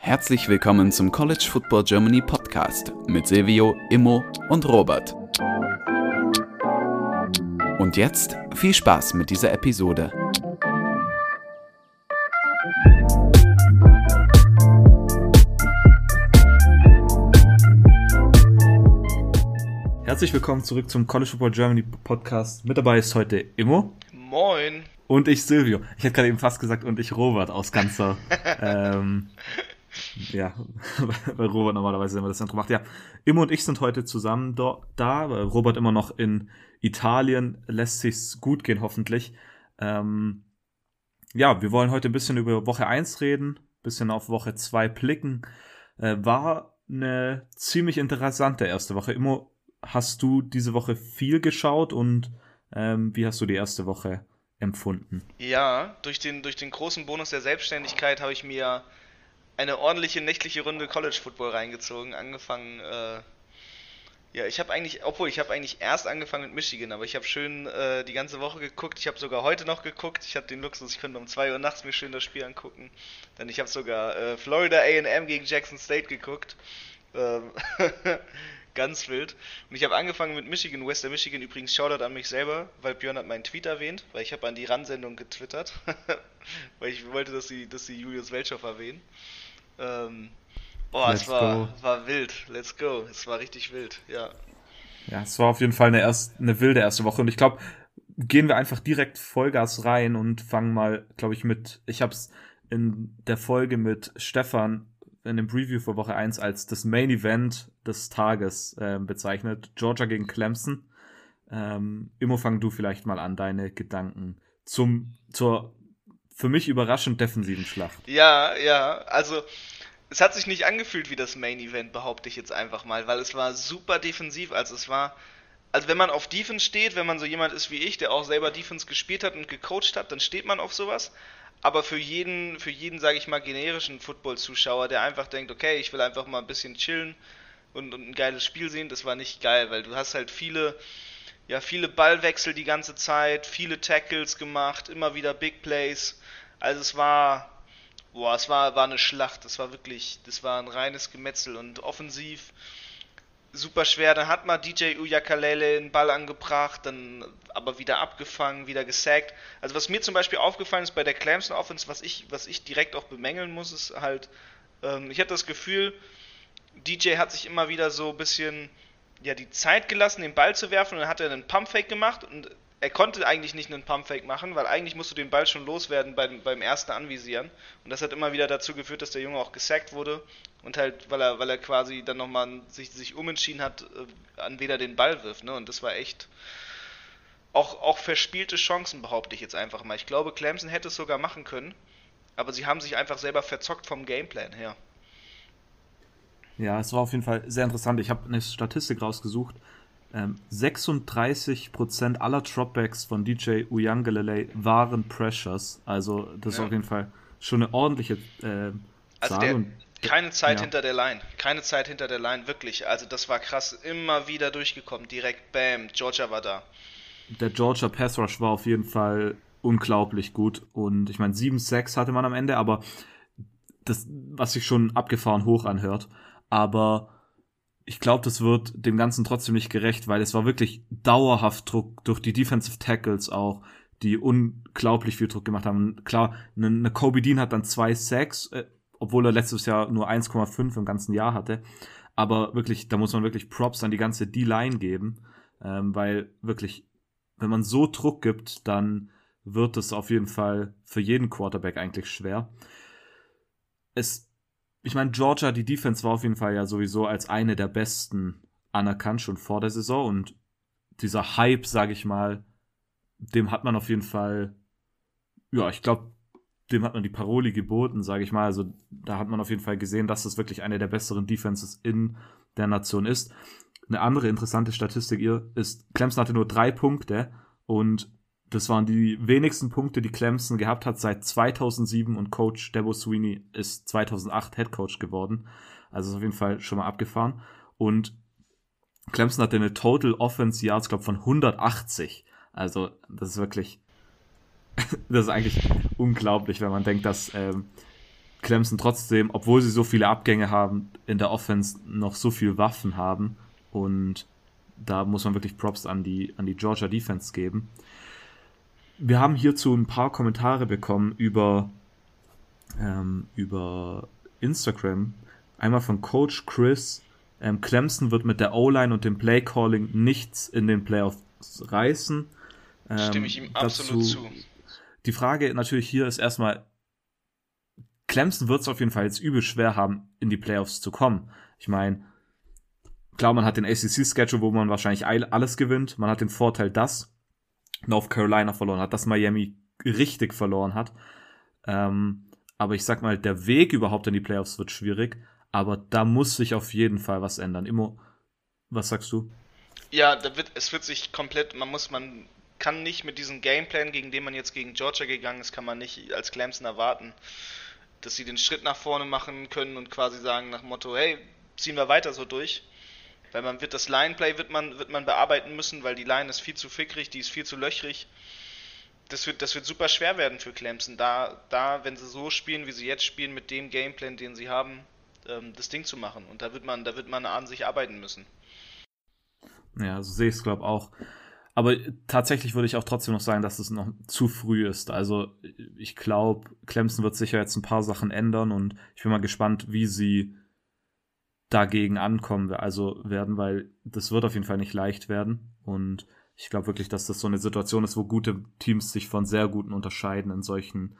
Herzlich willkommen zum College Football Germany Podcast mit Silvio, Immo und Robert. Und jetzt viel Spaß mit dieser Episode. Herzlich willkommen zurück zum College Football Germany Podcast. Mit dabei ist heute Immo. Und ich Silvio. Ich hätte gerade eben fast gesagt, und ich Robert aus ganzer. ähm, ja, weil Robert normalerweise immer das Intro macht. Ja, Immo und ich sind heute zusammen do, da. Robert immer noch in Italien. Lässt sich's gut gehen, hoffentlich. Ähm, ja, wir wollen heute ein bisschen über Woche 1 reden, bisschen auf Woche 2 blicken. Äh, war eine ziemlich interessante erste Woche. Immo, hast du diese Woche viel geschaut und ähm, wie hast du die erste Woche empfunden? Ja, durch den, durch den großen Bonus der Selbstständigkeit habe ich mir eine ordentliche nächtliche Runde College Football reingezogen. Angefangen, äh, ja, ich habe eigentlich, obwohl ich habe eigentlich erst angefangen mit Michigan, aber ich habe schön äh, die ganze Woche geguckt. Ich habe sogar heute noch geguckt. Ich habe den Luxus, ich könnte um 2 Uhr nachts mir schön das Spiel angucken. Denn ich habe sogar äh, Florida AM gegen Jackson State geguckt. Ähm Ganz wild. Und ich habe angefangen mit Michigan, Western Michigan. Übrigens, Shoutout an mich selber, weil Björn hat meinen Tweet erwähnt, weil ich habe an die Ran-Sendung getwittert, weil ich wollte, dass sie, dass sie Julius Welchow erwähnen. Ähm, boah, es war, war wild. Let's go. Es war richtig wild, ja. Ja, es war auf jeden Fall eine, erst, eine wilde erste Woche. Und ich glaube, gehen wir einfach direkt Vollgas rein und fangen mal, glaube ich, mit, ich habe es in der Folge mit Stefan in dem Preview für Woche 1 als das Main Event des Tages äh, bezeichnet. Georgia gegen Clemson. Ähm, Immo, fang du vielleicht mal an, deine Gedanken zum, zur für mich überraschend defensiven Schlacht. Ja, ja, also es hat sich nicht angefühlt wie das Main Event, behaupte ich jetzt einfach mal, weil es war super defensiv. Also es war, also wenn man auf Defense steht, wenn man so jemand ist wie ich, der auch selber Defense gespielt hat und gecoacht hat, dann steht man auf sowas aber für jeden, für jeden, sage ich mal, generischen Football-Zuschauer, der einfach denkt, okay, ich will einfach mal ein bisschen chillen und, und, ein geiles Spiel sehen, das war nicht geil, weil du hast halt viele, ja, viele Ballwechsel die ganze Zeit, viele Tackles gemacht, immer wieder Big Plays. Also es war, boah, es war, war eine Schlacht, das war wirklich, das war ein reines Gemetzel und offensiv super schwer. Dann hat mal DJ Uyakalele einen Ball angebracht, dann aber wieder abgefangen, wieder gesackt. Also was mir zum Beispiel aufgefallen ist bei der Clemson Offense, was ich, was ich direkt auch bemängeln muss, ist halt, ähm, ich hatte das Gefühl, DJ hat sich immer wieder so ein bisschen ja, die Zeit gelassen, den Ball zu werfen und dann hat er einen Pumpfake gemacht und er konnte eigentlich nicht einen Pumpfake machen, weil eigentlich musst du den Ball schon loswerden beim, beim ersten Anvisieren. Und das hat immer wieder dazu geführt, dass der Junge auch gesackt wurde und halt, weil er, weil er quasi dann nochmal sich, sich umentschieden hat, äh, an wen er den Ball wirft. Ne? Und das war echt auch, auch verspielte Chancen, behaupte ich jetzt einfach mal. Ich glaube, Clemson hätte es sogar machen können, aber sie haben sich einfach selber verzockt vom Gameplan her. Ja, es war auf jeden Fall sehr interessant. Ich habe eine Statistik rausgesucht. Ähm, 36% aller Dropbacks von DJ Uyangalele waren Pressures. Also das ja. ist auf jeden Fall schon eine ordentliche äh, also Zahl. Der, keine Zeit ja. hinter der Line. Keine Zeit hinter der Line, wirklich. Also das war krass. Immer wieder durchgekommen. Direkt, bam, Georgia war da. Der Georgia Pass Rush war auf jeden Fall unglaublich gut. Und ich meine, 7-6 hatte man am Ende, aber das, was sich schon abgefahren hoch anhört. Aber ich glaube, das wird dem Ganzen trotzdem nicht gerecht, weil es war wirklich dauerhaft Druck durch die Defensive Tackles auch, die unglaublich viel Druck gemacht haben. Klar, eine, ne Kobe Dean hat dann zwei Sacks, äh, obwohl er letztes Jahr nur 1,5 im ganzen Jahr hatte. Aber wirklich, da muss man wirklich Props an die ganze D-Line geben, ähm, weil wirklich, wenn man so Druck gibt, dann wird es auf jeden Fall für jeden Quarterback eigentlich schwer. Es, ich meine, Georgia, die Defense war auf jeden Fall ja sowieso als eine der besten anerkannt schon vor der Saison und dieser Hype, sage ich mal, dem hat man auf jeden Fall, ja, ich glaube, dem hat man die Paroli geboten, sage ich mal. Also da hat man auf jeden Fall gesehen, dass das wirklich eine der besseren Defenses in der Nation ist. Eine andere interessante Statistik ihr ist, Clemson hatte nur drei Punkte und das waren die wenigsten Punkte, die Clemson gehabt hat seit 2007 und Coach Debo Sweeney ist 2008 Head Coach geworden. Also ist auf jeden Fall schon mal abgefahren. Und Clemson hatte eine Total Offense Yards, glaube von 180. Also das ist wirklich das ist eigentlich unglaublich, wenn man denkt, dass ähm, Clemson trotzdem, obwohl sie so viele Abgänge haben, in der Offense noch so viel Waffen haben. Und da muss man wirklich Props an die, an die Georgia Defense geben. Wir haben hierzu ein paar Kommentare bekommen über, ähm, über Instagram. Einmal von Coach Chris. Ähm, Clemson wird mit der O-Line und dem Play Calling nichts in den Playoffs reißen. Ähm, Stimme ich ihm absolut dazu, zu. Die Frage natürlich hier ist erstmal, Clemson wird es auf jeden Fall jetzt übel schwer haben, in die Playoffs zu kommen. Ich meine, klar, man hat den ACC-Schedule, wo man wahrscheinlich alles gewinnt. Man hat den Vorteil, dass North Carolina verloren hat, dass Miami richtig verloren hat. Ähm, aber ich sag mal, der Weg überhaupt in die Playoffs wird schwierig. Aber da muss sich auf jeden Fall was ändern. Immo, was sagst du? Ja, da wird, es wird sich komplett, man muss, man kann nicht mit diesem Gameplan, gegen den man jetzt gegen Georgia gegangen ist, kann man nicht als Clemson erwarten, dass sie den Schritt nach vorne machen können und quasi sagen nach Motto, hey, ziehen wir weiter so durch. Weil man wird das Line-Play wird man, wird man bearbeiten müssen, weil die Line ist viel zu fickrig, die ist viel zu löchrig. Das wird, das wird super schwer werden für Clemson, da, da, wenn sie so spielen, wie sie jetzt spielen, mit dem Gameplan, den sie haben, ähm, das Ding zu machen. Und da wird man, da wird man an sich arbeiten müssen. Ja, so sehe ich es, glaube auch. Aber tatsächlich würde ich auch trotzdem noch sagen, dass es noch zu früh ist. Also ich glaube, Clemson wird sicher jetzt ein paar Sachen ändern und ich bin mal gespannt, wie sie dagegen ankommen also werden, weil das wird auf jeden Fall nicht leicht werden. Und ich glaube wirklich, dass das so eine Situation ist, wo gute Teams sich von sehr guten unterscheiden in solchen,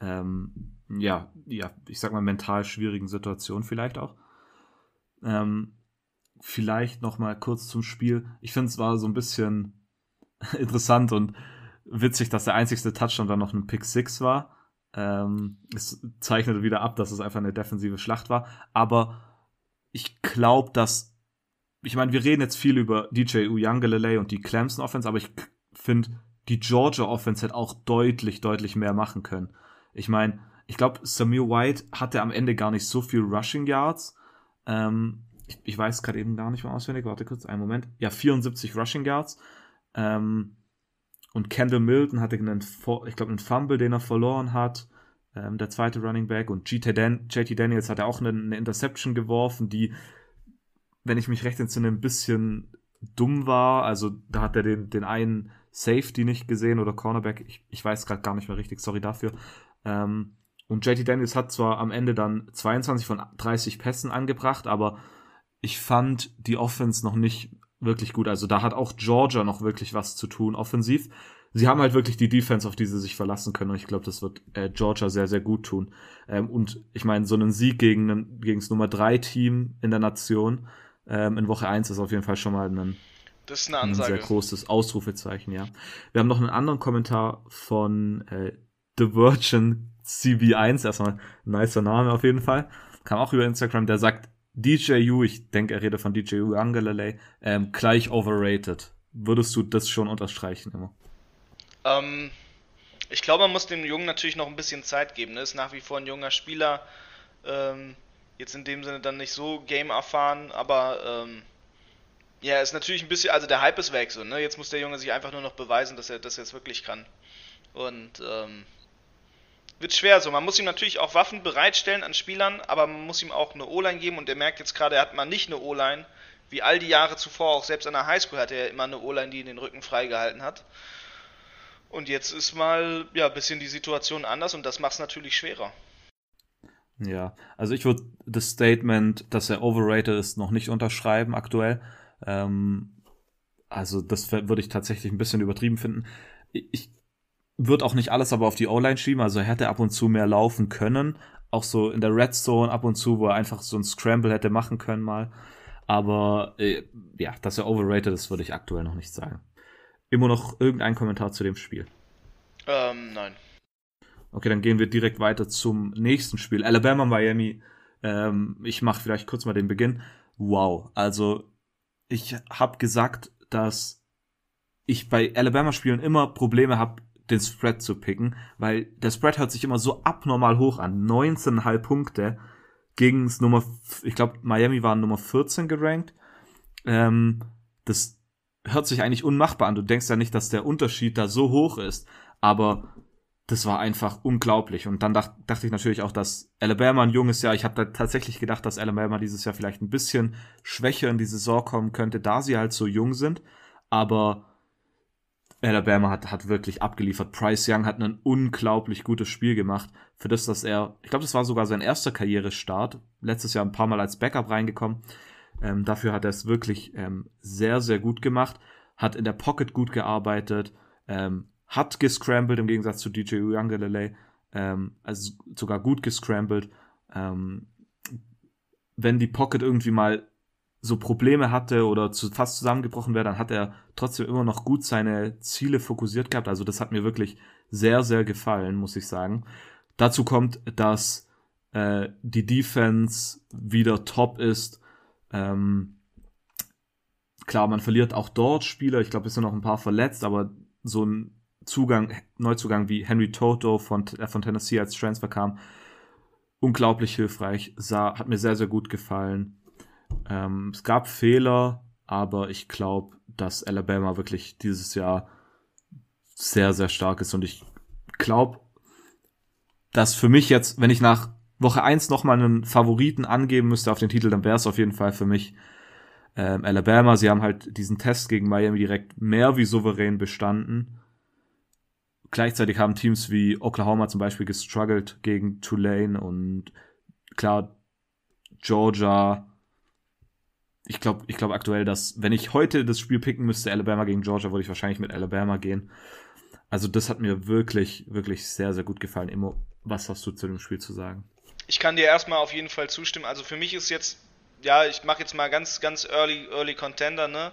ähm, ja, ja, ich sag mal mental schwierigen Situationen vielleicht auch. Ähm, vielleicht noch mal kurz zum Spiel. Ich finde es war so ein bisschen interessant und witzig, dass der einzigste Touchdown dann noch ein Pick 6 war. Ähm, es zeichnet wieder ab, dass es einfach eine defensive Schlacht war. Aber ich glaube, dass ich meine, wir reden jetzt viel über DJ Uyangalele und die Clemson Offense, aber ich finde, die Georgia Offense hätte auch deutlich, deutlich mehr machen können. Ich meine, ich glaube, Samir White hatte am Ende gar nicht so viel Rushing Yards. Ähm, ich, ich, weiß gerade eben gar nicht mehr auswendig. Warte kurz, einen Moment. Ja, 74 Rushing Yards. Ähm, und Kendall Milton hatte einen, ich glaube, einen Fumble, den er verloren hat ähm, der zweite Running Back. Und JT, Dan Daniels hat ja auch eine, eine, Interception geworfen, die, wenn ich mich recht entsinne, ein bisschen dumm war. Also da hat er den, den einen Safety nicht gesehen oder Cornerback. Ich, ich weiß gerade gar nicht mehr richtig, sorry dafür. Ähm, und JT Daniels hat zwar am Ende dann 22 von 30 Pässen angebracht, aber ich fand die Offense noch nicht wirklich gut. Also da hat auch Georgia noch wirklich was zu tun offensiv sie haben halt wirklich die Defense, auf die sie sich verlassen können. Und ich glaube, das wird äh, Georgia sehr, sehr gut tun. Ähm, und ich meine, so einen Sieg gegen, einen, gegen das Nummer 3 Team in der Nation ähm, in Woche 1 ist auf jeden Fall schon mal ein, ein sehr großes Ausrufezeichen, ja. Wir haben noch einen anderen Kommentar von äh, The Virgin CB1, erstmal ein nicer Name auf jeden Fall. Kam auch über Instagram, der sagt, DJU, ich denke, er redet von DJU Angelalay, ähm, gleich overrated. Würdest du das schon unterstreichen immer? Ähm, ich glaube, man muss dem Jungen natürlich noch ein bisschen Zeit geben. Ne? Ist nach wie vor ein junger Spieler. Ähm, jetzt in dem Sinne dann nicht so game erfahren, aber ähm, ja, ist natürlich ein bisschen, also der Hype ist weg so, ne? Jetzt muss der Junge sich einfach nur noch beweisen, dass er das jetzt wirklich kann. Und ähm, wird schwer so. Man muss ihm natürlich auch Waffen bereitstellen an Spielern, aber man muss ihm auch eine O-Line geben und der merkt jetzt gerade, er hat mal nicht eine O-Line, wie all die Jahre zuvor, auch selbst an der Highschool hatte er immer eine O-Line, die ihn den Rücken freigehalten hat. Und jetzt ist mal ja ein bisschen die Situation anders und das macht es natürlich schwerer. Ja, also ich würde das Statement, dass er overrated ist, noch nicht unterschreiben aktuell. Ähm, also das würde ich tatsächlich ein bisschen übertrieben finden. Ich würde auch nicht alles aber auf die O-Line schieben, also er hätte ab und zu mehr laufen können. Auch so in der Red Zone ab und zu, wo er einfach so ein Scramble hätte machen können mal. Aber äh, ja, dass er overrated ist, würde ich aktuell noch nicht sagen immer noch irgendein Kommentar zu dem Spiel? Ähm, nein. Okay, dann gehen wir direkt weiter zum nächsten Spiel. Alabama, Miami. Ähm, ich mache vielleicht kurz mal den Beginn. Wow, also ich habe gesagt, dass ich bei Alabama-Spielen immer Probleme habe, den Spread zu picken, weil der Spread hört sich immer so abnormal hoch an. 19,5 Punkte gegen Nummer, ich glaube, Miami waren Nummer 14 gerankt. Ähm, das hört sich eigentlich unmachbar an. Du denkst ja nicht, dass der Unterschied da so hoch ist. Aber das war einfach unglaublich. Und dann dacht, dachte ich natürlich auch, dass Alabama ein junges Jahr, ich habe tatsächlich gedacht, dass Alabama dieses Jahr vielleicht ein bisschen schwächer in die Saison kommen könnte, da sie halt so jung sind. Aber Alabama hat, hat wirklich abgeliefert. Price Young hat ein unglaublich gutes Spiel gemacht. Für das, dass er, ich glaube, das war sogar sein erster Karrierestart. Letztes Jahr ein paar Mal als Backup reingekommen. Ähm, dafür hat er es wirklich ähm, sehr, sehr gut gemacht. Hat in der Pocket gut gearbeitet. Ähm, hat gescrambled im Gegensatz zu DJ Uyangalele. Ähm, also sogar gut gescrambled. Ähm, wenn die Pocket irgendwie mal so Probleme hatte oder zu, fast zusammengebrochen wäre, dann hat er trotzdem immer noch gut seine Ziele fokussiert gehabt. Also das hat mir wirklich sehr, sehr gefallen, muss ich sagen. Dazu kommt, dass äh, die Defense wieder top ist. Ähm, klar, man verliert auch dort Spieler. Ich glaube, es sind noch ein paar verletzt, aber so ein Zugang, Neuzugang wie Henry Toto von, äh, von Tennessee als Transfer kam, unglaublich hilfreich. Sah, hat mir sehr, sehr gut gefallen. Ähm, es gab Fehler, aber ich glaube, dass Alabama wirklich dieses Jahr sehr, sehr stark ist und ich glaube, dass für mich jetzt, wenn ich nach Woche 1 nochmal einen Favoriten angeben müsste auf den Titel, dann wäre es auf jeden Fall für mich ähm, Alabama. Sie haben halt diesen Test gegen Miami direkt mehr wie souverän bestanden. Gleichzeitig haben Teams wie Oklahoma zum Beispiel gestruggelt gegen Tulane und klar, Georgia ich glaube ich glaube aktuell, dass wenn ich heute das Spiel picken müsste, Alabama gegen Georgia, würde ich wahrscheinlich mit Alabama gehen. Also das hat mir wirklich, wirklich sehr, sehr gut gefallen. Immo, was hast du zu dem Spiel zu sagen? Ich kann dir erstmal auf jeden Fall zustimmen. Also für mich ist jetzt, ja, ich mache jetzt mal ganz, ganz early, early Contender, ne?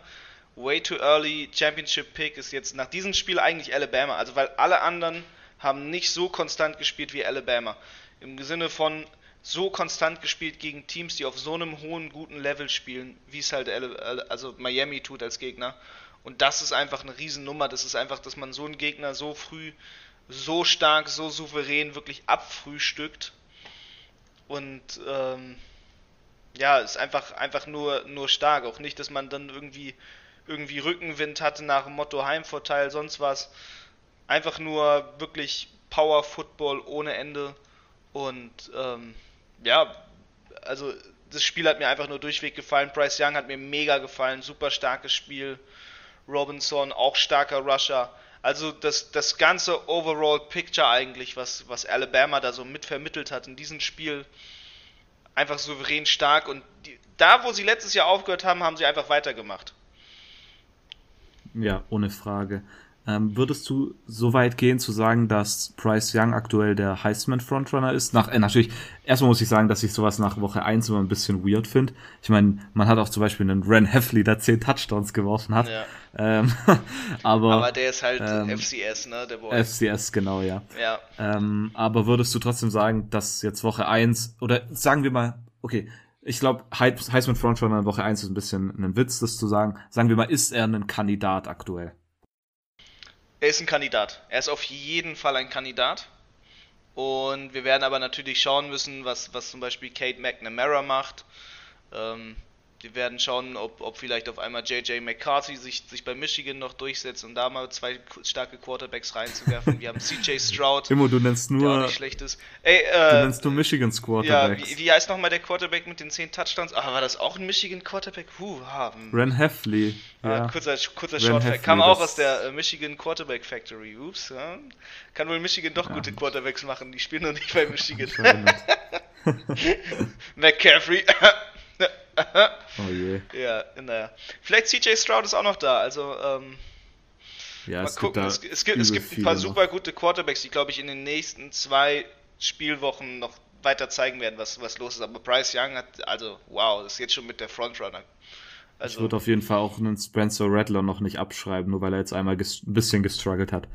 Way too early Championship Pick ist jetzt nach diesem Spiel eigentlich Alabama. Also weil alle anderen haben nicht so konstant gespielt wie Alabama. Im Sinne von, so konstant gespielt gegen Teams, die auf so einem hohen, guten Level spielen, wie es halt also Miami tut als Gegner. Und das ist einfach eine Riesennummer. Das ist einfach, dass man so einen Gegner so früh, so stark, so souverän wirklich abfrühstückt. Und ähm, ja, ist einfach, einfach nur, nur stark. Auch nicht, dass man dann irgendwie, irgendwie Rückenwind hatte nach dem Motto Heimvorteil, sonst was. Einfach nur wirklich Power Football ohne Ende. Und ähm, ja, also das Spiel hat mir einfach nur durchweg gefallen. Bryce Young hat mir mega gefallen, super starkes Spiel. Robinson, auch starker Rusher. Also das, das ganze Overall Picture eigentlich, was, was Alabama da so mitvermittelt hat in diesem Spiel, einfach souverän stark. Und die, da, wo sie letztes Jahr aufgehört haben, haben sie einfach weitergemacht. Ja, ohne Frage. Ähm, würdest du so weit gehen zu sagen, dass Bryce Young aktuell der Heisman Frontrunner ist? Nach, äh, natürlich, erstmal muss ich sagen, dass ich sowas nach Woche 1 immer ein bisschen weird finde. Ich meine, man hat auch zum Beispiel einen Ren Heffley, der 10 Touchdowns geworfen hat. Ja. Ähm, aber, aber der ist halt ähm, FCS, ne? Der Boy. FCS, genau, ja. ja. Ähm, aber würdest du trotzdem sagen, dass jetzt Woche 1, oder sagen wir mal, okay, ich glaube, Heisman Frontrunner in Woche 1 ist ein bisschen ein Witz, das zu sagen. Sagen wir mal, ist er ein Kandidat aktuell? Er ist ein Kandidat. Er ist auf jeden Fall ein Kandidat. Und wir werden aber natürlich schauen müssen, was, was zum Beispiel Kate McNamara macht. Ähm, wir werden schauen, ob, ob vielleicht auf einmal JJ McCarthy sich, sich bei Michigan noch durchsetzt und da mal zwei starke Quarterbacks reinzuwerfen. Wir haben CJ Stroud. Immo, du nennst nur. Der auch nicht schlecht ist. Ey, äh, du nennst nur Michigans Quarterbacks. Ja, wie, wie heißt nochmal der Quarterback mit den 10 Touchdowns? Ah, war das auch ein Michigan Quarterback? Puh, haben. Ren Heffley. Ah, ja. kurzer kurzer Short Kam auch aus der äh, Michigan Quarterback Factory. Ups. Ja. Kann wohl Michigan doch ja. gute Quarterbacks machen. Die spielen noch nicht bei Michigan. McCaffrey. oh je. Ja, naja. Vielleicht CJ Stroud ist auch noch da, also ähm, ja, mal gucken. Es, es, gibt, es gibt ein paar super gute Quarterbacks, die, glaube ich, in den nächsten zwei Spielwochen noch weiter zeigen werden, was, was los ist. Aber Bryce Young hat, also wow, das ist jetzt schon mit der Frontrunner. Also, ich würde auf jeden Fall auch einen Spencer Rattler noch nicht abschreiben, nur weil er jetzt einmal ein bisschen gestruggelt hat.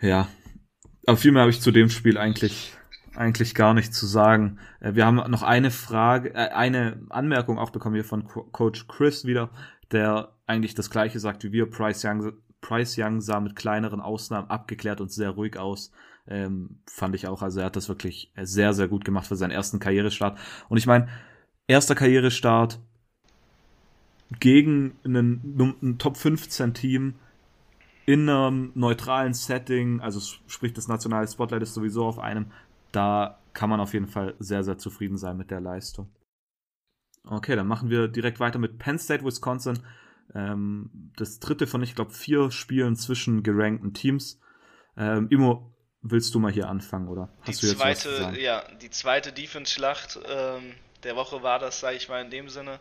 Ja. Aber viel mehr habe ich zu dem Spiel eigentlich eigentlich gar nicht zu sagen. Äh, wir haben noch eine Frage, äh, eine Anmerkung auch bekommen hier von Coach Chris wieder, der eigentlich das gleiche sagt wie wir. Price Young, Price Young sah mit kleineren Ausnahmen abgeklärt und sehr ruhig aus. Ähm, fand ich auch. Also er hat das wirklich sehr, sehr gut gemacht für seinen ersten Karrierestart. Und ich meine, erster Karrierestart gegen einen, einen Top 15 Team in einem neutralen Setting, also sprich das nationale Spotlight ist sowieso auf einem, da kann man auf jeden Fall sehr, sehr zufrieden sein mit der Leistung. Okay, dann machen wir direkt weiter mit Penn State, Wisconsin. Ähm, das dritte von, ich glaube, vier Spielen zwischen gerankten Teams. Ähm, Immo, willst du mal hier anfangen, oder? Hast die du jetzt zweite, ja, die zweite Defense-Schlacht ähm, der Woche war das, sage ich mal in dem Sinne.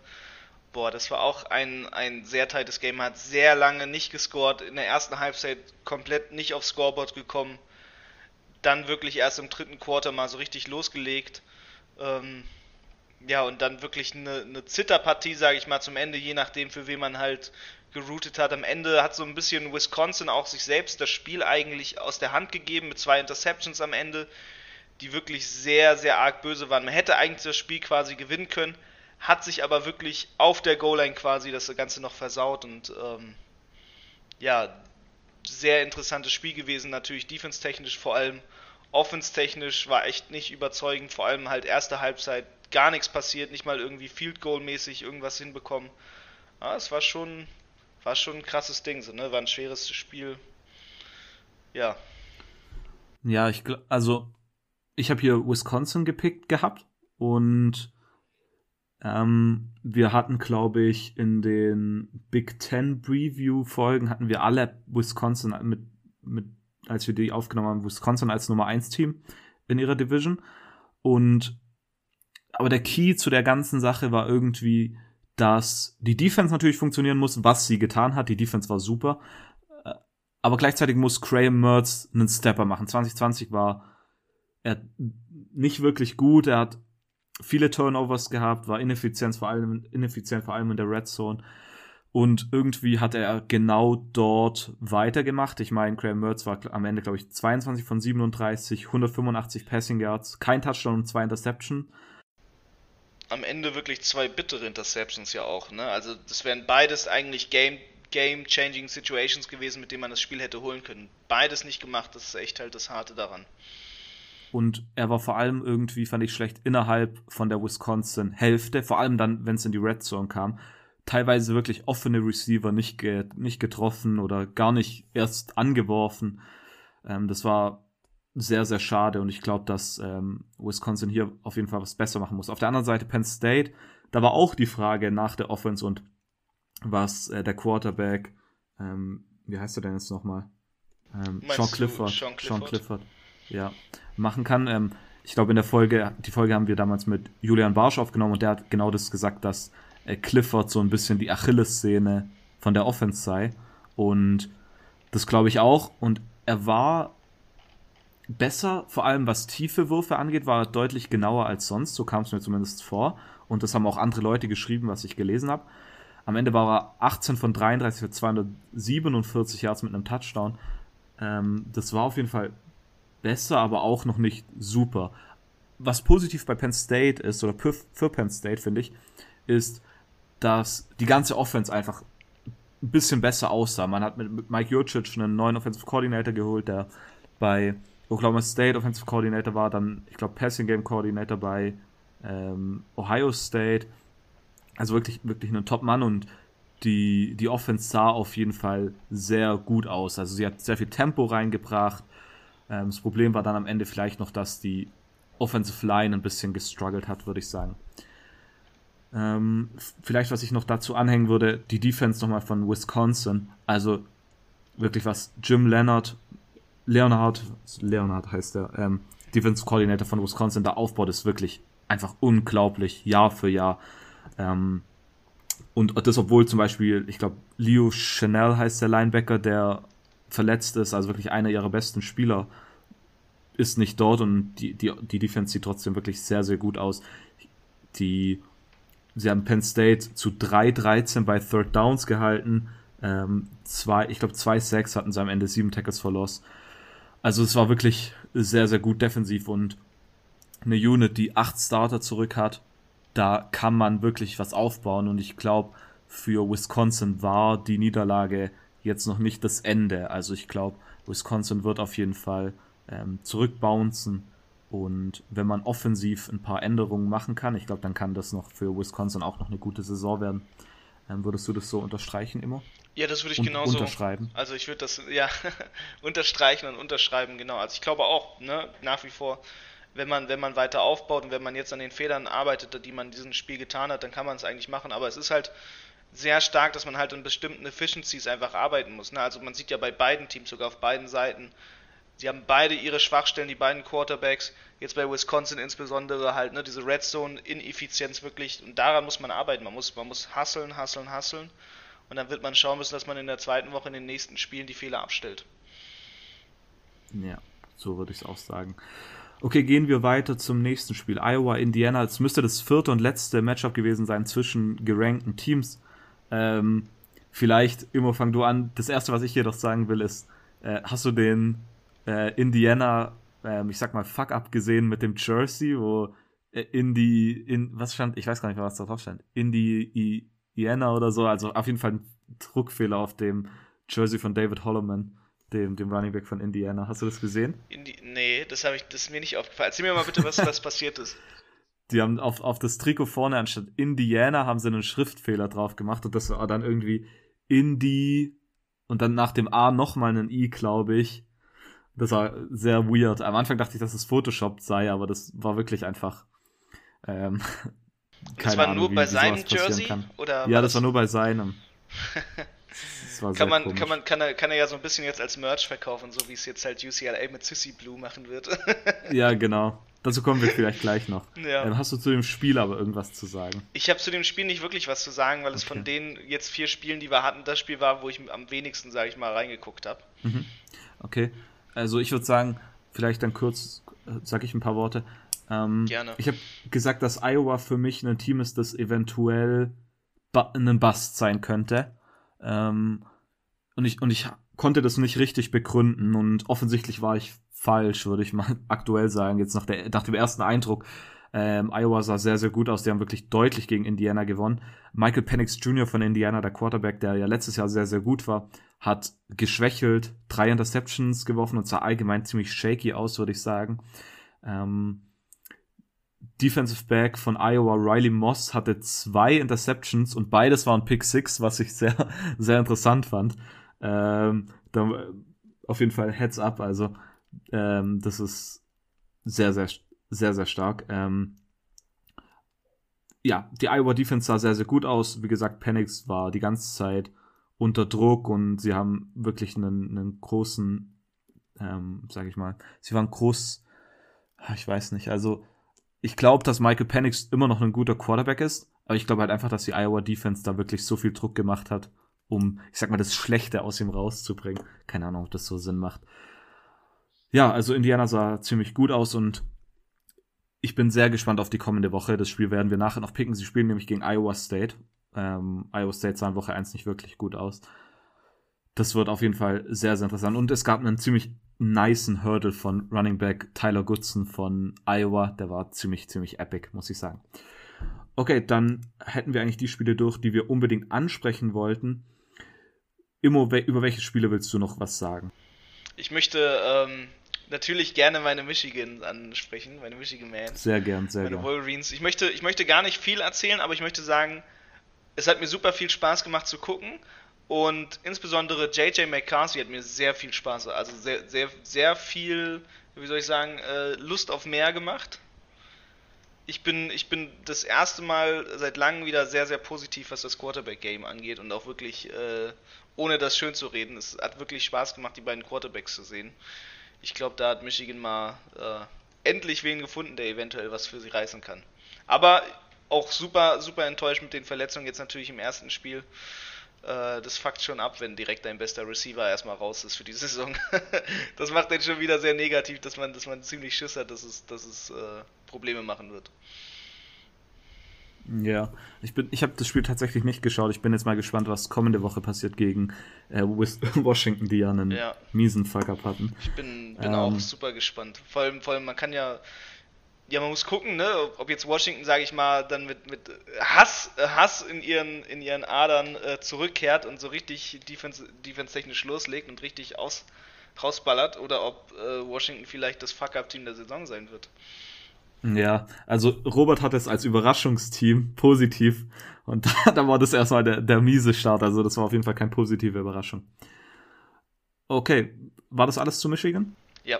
Boah, das war auch ein, ein sehr tightes Game. Hat sehr lange nicht gescored. In der ersten Halbzeit komplett nicht aufs Scoreboard gekommen. Dann wirklich erst im dritten Quarter mal so richtig losgelegt. Ähm, ja, und dann wirklich eine, eine Zitterpartie, sage ich mal, zum Ende, je nachdem, für wen man halt geroutet hat. Am Ende hat so ein bisschen Wisconsin auch sich selbst das Spiel eigentlich aus der Hand gegeben mit zwei Interceptions am Ende, die wirklich sehr, sehr arg böse waren. Man hätte eigentlich das Spiel quasi gewinnen können, hat sich aber wirklich auf der Goal-Line quasi das Ganze noch versaut und ähm, ja, sehr interessantes Spiel gewesen, natürlich defense-technisch vor allem. Offense-technisch war echt nicht überzeugend, vor allem halt erste Halbzeit gar nichts passiert, nicht mal irgendwie Field Goal mäßig irgendwas hinbekommen. Ja, es war schon, war schon ein krasses Ding, so, ne? War ein schweres Spiel. Ja. Ja, ich also ich habe hier Wisconsin gepickt gehabt und ähm, wir hatten, glaube ich, in den Big Ten Preview Folgen hatten wir alle Wisconsin mit, mit, als wir die aufgenommen haben, Wisconsin als Nummer 1 Team in ihrer Division. Und aber der Key zu der ganzen Sache war irgendwie, dass die Defense natürlich funktionieren muss, was sie getan hat. Die Defense war super. Äh, aber gleichzeitig muss Graham Mertz einen Stepper machen. 2020 war er nicht wirklich gut. Er hat viele Turnovers gehabt, war ineffizient, vor allem, ineffizient, vor allem in der Red Zone. Und irgendwie hat er genau dort weitergemacht. Ich meine, Graham Mertz war am Ende, glaube ich, 22 von 37, 185 Passing Yards, kein Touchdown und zwei Interception. Am Ende wirklich zwei bittere Interceptions ja auch, ne? Also das wären beides eigentlich Game Game-changing Situations gewesen, mit denen man das Spiel hätte holen können. Beides nicht gemacht, das ist echt halt das Harte daran. Und er war vor allem irgendwie, fand ich schlecht, innerhalb von der Wisconsin-Hälfte, vor allem dann, wenn es in die Red Zone kam. Teilweise wirklich offene Receiver nicht, ge nicht getroffen oder gar nicht erst angeworfen. Ähm, das war sehr, sehr schade und ich glaube, dass ähm, Wisconsin hier auf jeden Fall was besser machen muss. Auf der anderen Seite Penn State, da war auch die Frage nach der Offense und was äh, der Quarterback, ähm, wie heißt er denn jetzt nochmal? Ähm, Sean Clifford. Sean Clifford. Sean Clifford. Ja, machen kann. Ähm, ich glaube, in der Folge, die Folge haben wir damals mit Julian Barsch aufgenommen und der hat genau das gesagt, dass äh, Clifford so ein bisschen die Achillessehne von der Offense sei. Und das glaube ich auch. Und er war besser, vor allem was tiefe Würfe angeht, war er deutlich genauer als sonst. So kam es mir zumindest vor. Und das haben auch andere Leute geschrieben, was ich gelesen habe. Am Ende war er 18 von 33 für 247 Yards mit einem Touchdown. Ähm, das war auf jeden Fall besser, aber auch noch nicht super. Was positiv bei Penn State ist, oder für Penn State, finde ich, ist, dass die ganze Offense einfach ein bisschen besser aussah. Man hat mit Mike Jurcic einen neuen Offensive Coordinator geholt, der bei Oklahoma State Offensive Coordinator war, dann, ich glaube, Passing Game Coordinator bei ähm, Ohio State. Also wirklich, wirklich ein Top-Mann und die, die Offense sah auf jeden Fall sehr gut aus. Also sie hat sehr viel Tempo reingebracht, ähm, das Problem war dann am Ende vielleicht noch, dass die Offensive Line ein bisschen gestruggelt hat, würde ich sagen. Ähm, vielleicht, was ich noch dazu anhängen würde, die Defense nochmal von Wisconsin. Also wirklich was Jim Leonard, Leonard, Leonard heißt der, ähm, Defense Coordinator von Wisconsin da aufbaut, ist wirklich einfach unglaublich, Jahr für Jahr. Ähm, und das, obwohl zum Beispiel, ich glaube, Leo Chanel heißt der Linebacker, der verletzt ist, also wirklich einer ihrer besten Spieler, ist nicht dort und die, die, die Defense sieht trotzdem wirklich sehr, sehr gut aus. Die, sie haben Penn State zu 3-13 bei Third Downs gehalten. Ähm, zwei, ich glaube, zwei Sacks hatten sie am Ende, sieben Tackles Loss. Also es war wirklich sehr, sehr gut defensiv und eine Unit, die acht Starter zurück hat, da kann man wirklich was aufbauen und ich glaube, für Wisconsin war die Niederlage jetzt noch nicht das Ende. Also ich glaube, Wisconsin wird auf jeden Fall ähm, zurückbouncen und wenn man offensiv ein paar Änderungen machen kann, ich glaube, dann kann das noch für Wisconsin auch noch eine gute Saison werden. Ähm, würdest du das so unterstreichen immer? Ja, das würde ich und genauso unterschreiben. Also ich würde das ja unterstreichen und unterschreiben, genau. Also ich glaube auch, ne, nach wie vor, wenn man, wenn man weiter aufbaut und wenn man jetzt an den Fehlern arbeitet, die man in diesem Spiel getan hat, dann kann man es eigentlich machen. Aber es ist halt sehr stark, dass man halt an bestimmten Efficiencies einfach arbeiten muss. Ne? Also man sieht ja bei beiden Teams, sogar auf beiden Seiten, sie haben beide ihre Schwachstellen, die beiden Quarterbacks, jetzt bei Wisconsin insbesondere halt, ne, diese Red Zone Ineffizienz wirklich, und daran muss man arbeiten. Man muss, man muss hasseln, hasseln, hasseln. Und dann wird man schauen müssen, dass man in der zweiten Woche in den nächsten Spielen die Fehler abstellt. Ja, so würde ich es auch sagen. Okay, gehen wir weiter zum nächsten Spiel. Iowa, Indiana. Es müsste das vierte und letzte Matchup gewesen sein zwischen gerankten Teams. Ähm, vielleicht, immer fang du an. Das erste, was ich hier doch sagen will, ist, äh, hast du den äh, Indiana, äh, ich sag mal, Fuck-up gesehen mit dem Jersey, wo äh, Indy, in, was stand, ich weiß gar nicht mehr, was da drauf stand. Indiana oder so, also auf jeden Fall ein Druckfehler auf dem Jersey von David Holloman dem, dem Running Back von Indiana. Hast du das gesehen? Indi nee, das habe ich, das ist mir nicht aufgefallen. Erzähl mir mal bitte, was, was passiert ist. Die haben auf, auf das Trikot vorne anstatt Indiana haben sie einen Schriftfehler drauf gemacht und das war dann irgendwie Indy und dann nach dem A nochmal ein I, glaube ich. Das war sehr weird. Am Anfang dachte ich, dass es Photoshop sei, aber das war wirklich einfach. Ähm, das war Ahnung, nur bei seinem Jersey? Oder ja, das, das war nur bei seinem. kann man, kann man, kann er, kann er ja so ein bisschen jetzt als Merch verkaufen, so wie es jetzt halt UCLA mit Sissy Blue machen wird. ja, genau. Dazu kommen wir vielleicht gleich noch. Ja. Ähm, hast du zu dem Spiel aber irgendwas zu sagen? Ich habe zu dem Spiel nicht wirklich was zu sagen, weil es okay. von den jetzt vier Spielen, die wir hatten, das Spiel war, wo ich am wenigsten, sage ich mal, reingeguckt habe. Mhm. Okay. Also ich würde sagen, vielleicht dann kurz, äh, sage ich ein paar Worte. Ähm, Gerne. Ich habe gesagt, dass Iowa für mich ein Team ist, das eventuell ein Bust sein könnte. Ähm, und ich, und ich konnte das nicht richtig begründen und offensichtlich war ich falsch, würde ich mal aktuell sagen. Jetzt nach, der, nach dem ersten Eindruck. Ähm, Iowa sah sehr, sehr gut aus. Die haben wirklich deutlich gegen Indiana gewonnen. Michael Penix Jr. von Indiana, der Quarterback, der ja letztes Jahr sehr, sehr gut war, hat geschwächelt, drei Interceptions geworfen und sah allgemein ziemlich shaky aus, würde ich sagen. Ähm, Defensive Back von Iowa, Riley Moss, hatte zwei Interceptions und beides waren Pick Six, was ich sehr, sehr interessant fand. Ähm, da, auf jeden Fall Heads up, also ähm, das ist sehr, sehr, sehr, sehr stark. Ähm, ja, die Iowa Defense sah sehr, sehr gut aus. Wie gesagt, Penix war die ganze Zeit unter Druck und sie haben wirklich einen, einen großen, ähm, sag ich mal, sie waren groß, ich weiß nicht, also ich glaube, dass Michael Penix immer noch ein guter Quarterback ist, aber ich glaube halt einfach, dass die Iowa Defense da wirklich so viel Druck gemacht hat, um, ich sag mal, das Schlechte aus ihm rauszubringen. Keine Ahnung, ob das so Sinn macht. Ja, also Indiana sah ziemlich gut aus und ich bin sehr gespannt auf die kommende Woche. Das Spiel werden wir nachher noch picken. Sie spielen nämlich gegen Iowa State. Ähm, Iowa State sah in Woche 1 nicht wirklich gut aus. Das wird auf jeden Fall sehr, sehr interessant. Und es gab einen ziemlich niceen Hurdle von Running Back Tyler Goodson von Iowa. Der war ziemlich, ziemlich epic, muss ich sagen. Okay, dann hätten wir eigentlich die Spiele durch, die wir unbedingt ansprechen wollten. Immo, über welche Spiele willst du noch was sagen? Ich möchte ähm, natürlich gerne meine Michigan ansprechen, meine Michigan Mans. Sehr gern, sehr meine gern. Wolverines. Ich möchte, ich möchte gar nicht viel erzählen, aber ich möchte sagen, es hat mir super viel Spaß gemacht zu gucken. Und insbesondere JJ McCarthy hat mir sehr viel Spaß, also sehr, sehr, sehr viel, wie soll ich sagen, äh, Lust auf mehr gemacht. Ich bin, ich bin das erste Mal seit langem wieder sehr, sehr positiv, was das Quarterback-Game angeht und auch wirklich, äh, ohne das schön zu reden, es hat wirklich Spaß gemacht, die beiden Quarterbacks zu sehen. Ich glaube, da hat Michigan mal äh, endlich wen gefunden, der eventuell was für sie reißen kann. Aber auch super, super enttäuscht mit den Verletzungen jetzt natürlich im ersten Spiel äh, das fuckt schon ab, wenn direkt dein bester Receiver erstmal raus ist für die Saison. das macht dann schon wieder sehr negativ, dass man, dass man ziemlich Schiss hat, dass es, dass es äh, Probleme machen wird. Ja, ich bin, ich habe das Spiel tatsächlich nicht geschaut. Ich bin jetzt mal gespannt, was kommende Woche passiert gegen äh, Washington, die ja einen ja. miesen Fuck-up hatten. Ich bin, bin ähm, auch super gespannt. Vor allem, vor allem, man kann ja ja, man muss gucken, ne, ob jetzt Washington, sage ich mal, dann mit, mit Hass, Hass in ihren, in ihren Adern äh, zurückkehrt und so richtig defense, defense-technisch loslegt und richtig aus, rausballert oder ob äh, Washington vielleicht das Fuck-Up-Team der Saison sein wird. Ja, also Robert hat es als Überraschungsteam positiv und da, da war das erstmal der, der miese Start, also das war auf jeden Fall keine positive Überraschung. Okay, war das alles zu Michigan? Ja.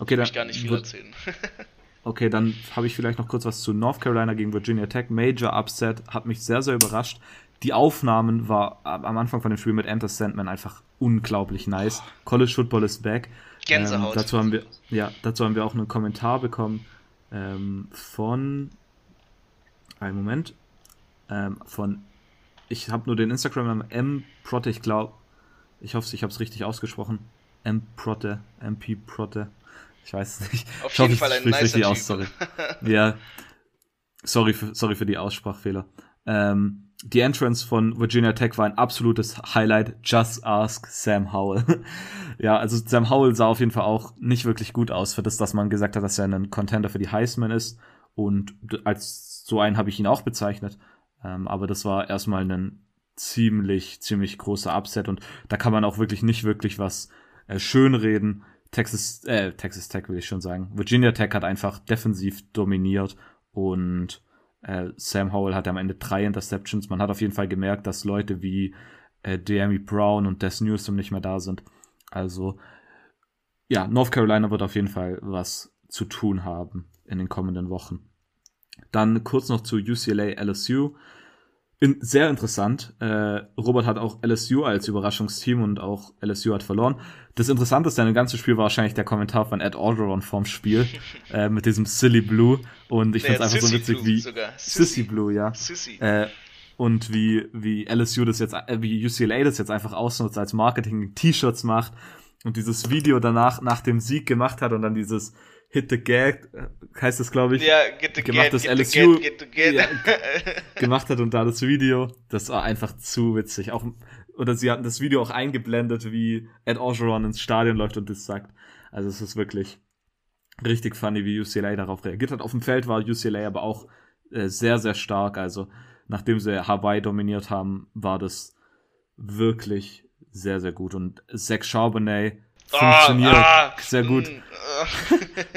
Okay, Kann dann ich gar nicht viel wird- erzählen. Okay, dann habe ich vielleicht noch kurz was zu North Carolina gegen Virginia Tech. Major Upset hat mich sehr, sehr überrascht. Die Aufnahmen war am Anfang von dem Spiel mit Enter Sandman einfach unglaublich nice. College Football is back. Gänsehaut. Ähm, dazu haben wir, ja, dazu haben wir auch einen Kommentar bekommen ähm, von, einen Moment, ähm, von, ich habe nur den Instagram-Namen M Protte, ich glaube, ich hoffe, ich habe es richtig ausgesprochen. M Protte, MP Protte. Ich weiß es nicht. Auf Ich hoffe, jeden ich Fall ein nicer richtig Typ. aus, sorry. Ja, sorry für, sorry für die Aussprachfehler. Ähm, die Entrance von Virginia Tech war ein absolutes Highlight. Just ask Sam Howell. ja, also Sam Howell sah auf jeden Fall auch nicht wirklich gut aus für das, dass man gesagt hat, dass er ein Contender für die Heisman ist. Und als so einen habe ich ihn auch bezeichnet. Ähm, aber das war erstmal ein ziemlich, ziemlich großer Upset und da kann man auch wirklich nicht wirklich was äh, schönreden. Texas, äh, Texas Tech will ich schon sagen. Virginia Tech hat einfach defensiv dominiert und äh, Sam Howell hatte am Ende drei Interceptions. Man hat auf jeden Fall gemerkt, dass Leute wie äh, Deami Brown und Des Newsom nicht mehr da sind. Also, ja, North Carolina wird auf jeden Fall was zu tun haben in den kommenden Wochen. Dann kurz noch zu UCLA LSU. In, sehr interessant. Äh, Robert hat auch LSU als Überraschungsteam und auch LSU hat verloren. Das Interessanteste an dem ganzen Spiel war wahrscheinlich der Kommentar von Ed Orgeron vorm Spiel äh, mit diesem Silly Blue. Und ich finde es einfach so Sissy witzig, Blue wie sogar. Sissy Blue, ja. Sissy. Äh, und wie, wie LSU das jetzt, äh, wie UCLA das jetzt einfach ausnutzt, als Marketing T-Shirts macht und dieses Video danach nach dem Sieg gemacht hat und dann dieses Hit the Gag, heißt das, glaube ich, ja, get the gemacht, get, das get the LSU get, get the get. ja, gemacht hat und da das Video, das war einfach zu witzig. Auch, oder sie hatten das Video auch eingeblendet, wie Ed Orgeron ins Stadion läuft und das sagt. Also es ist wirklich richtig funny, wie UCLA darauf reagiert hat. Auf dem Feld war UCLA aber auch äh, sehr, sehr stark. Also nachdem sie Hawaii dominiert haben, war das wirklich sehr, sehr gut. Und Zach Charbonnet funktioniert Ah, ah, sehr gut. mm, ah.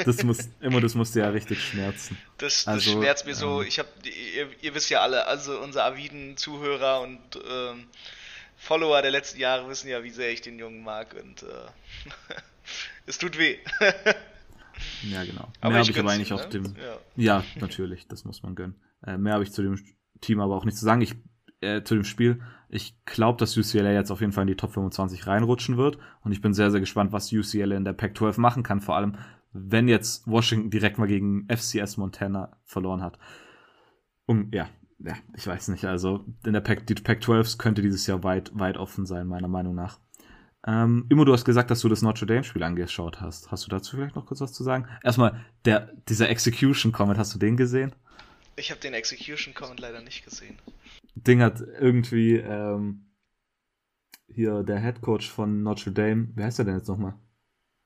Das muss, immer das musste ja richtig schmerzen. Das, das Also, schmerzt mir so. ähm, Ich habe, ihr, ihr wisst ja alle, also unsere aviden Zuhörer und ähm, Follower der letzten Jahre wissen ja, wie sehr ich den Jungen mag und äh, es tut weh. Ja, genau. Aber Mehr ich habe ich aber eigentlich ihm, auf ne? dem. Ja. Ja, natürlich, das muss man gönnen. Äh, mehr habe ich zu dem Team aber auch nicht zu sagen. Ich, äh, zu dem Spiel. Ich glaube, dass UCLA jetzt auf jeden Fall in die Top 25 reinrutschen wird. Und ich bin sehr, sehr gespannt, was UCLA in der Pac-12 machen kann. Vor allem, wenn jetzt Washington direkt mal gegen FCS Montana verloren hat. Und ja, ja, ich weiß nicht. Also in der Pac, die Pac-12 könnte dieses Jahr weit, weit offen sein, meiner Meinung nach. Ähm, Immo, du hast gesagt, dass du das Notre Dame-Spiel angeschaut hast. Hast du dazu vielleicht noch kurz was zu sagen? Erstmal, der, dieser Execution-Comment, hast du den gesehen? Ich habe den Execution Comment leider nicht gesehen. Ding hat irgendwie ähm, hier der Head Coach von Notre Dame, wer heißt er denn jetzt nochmal?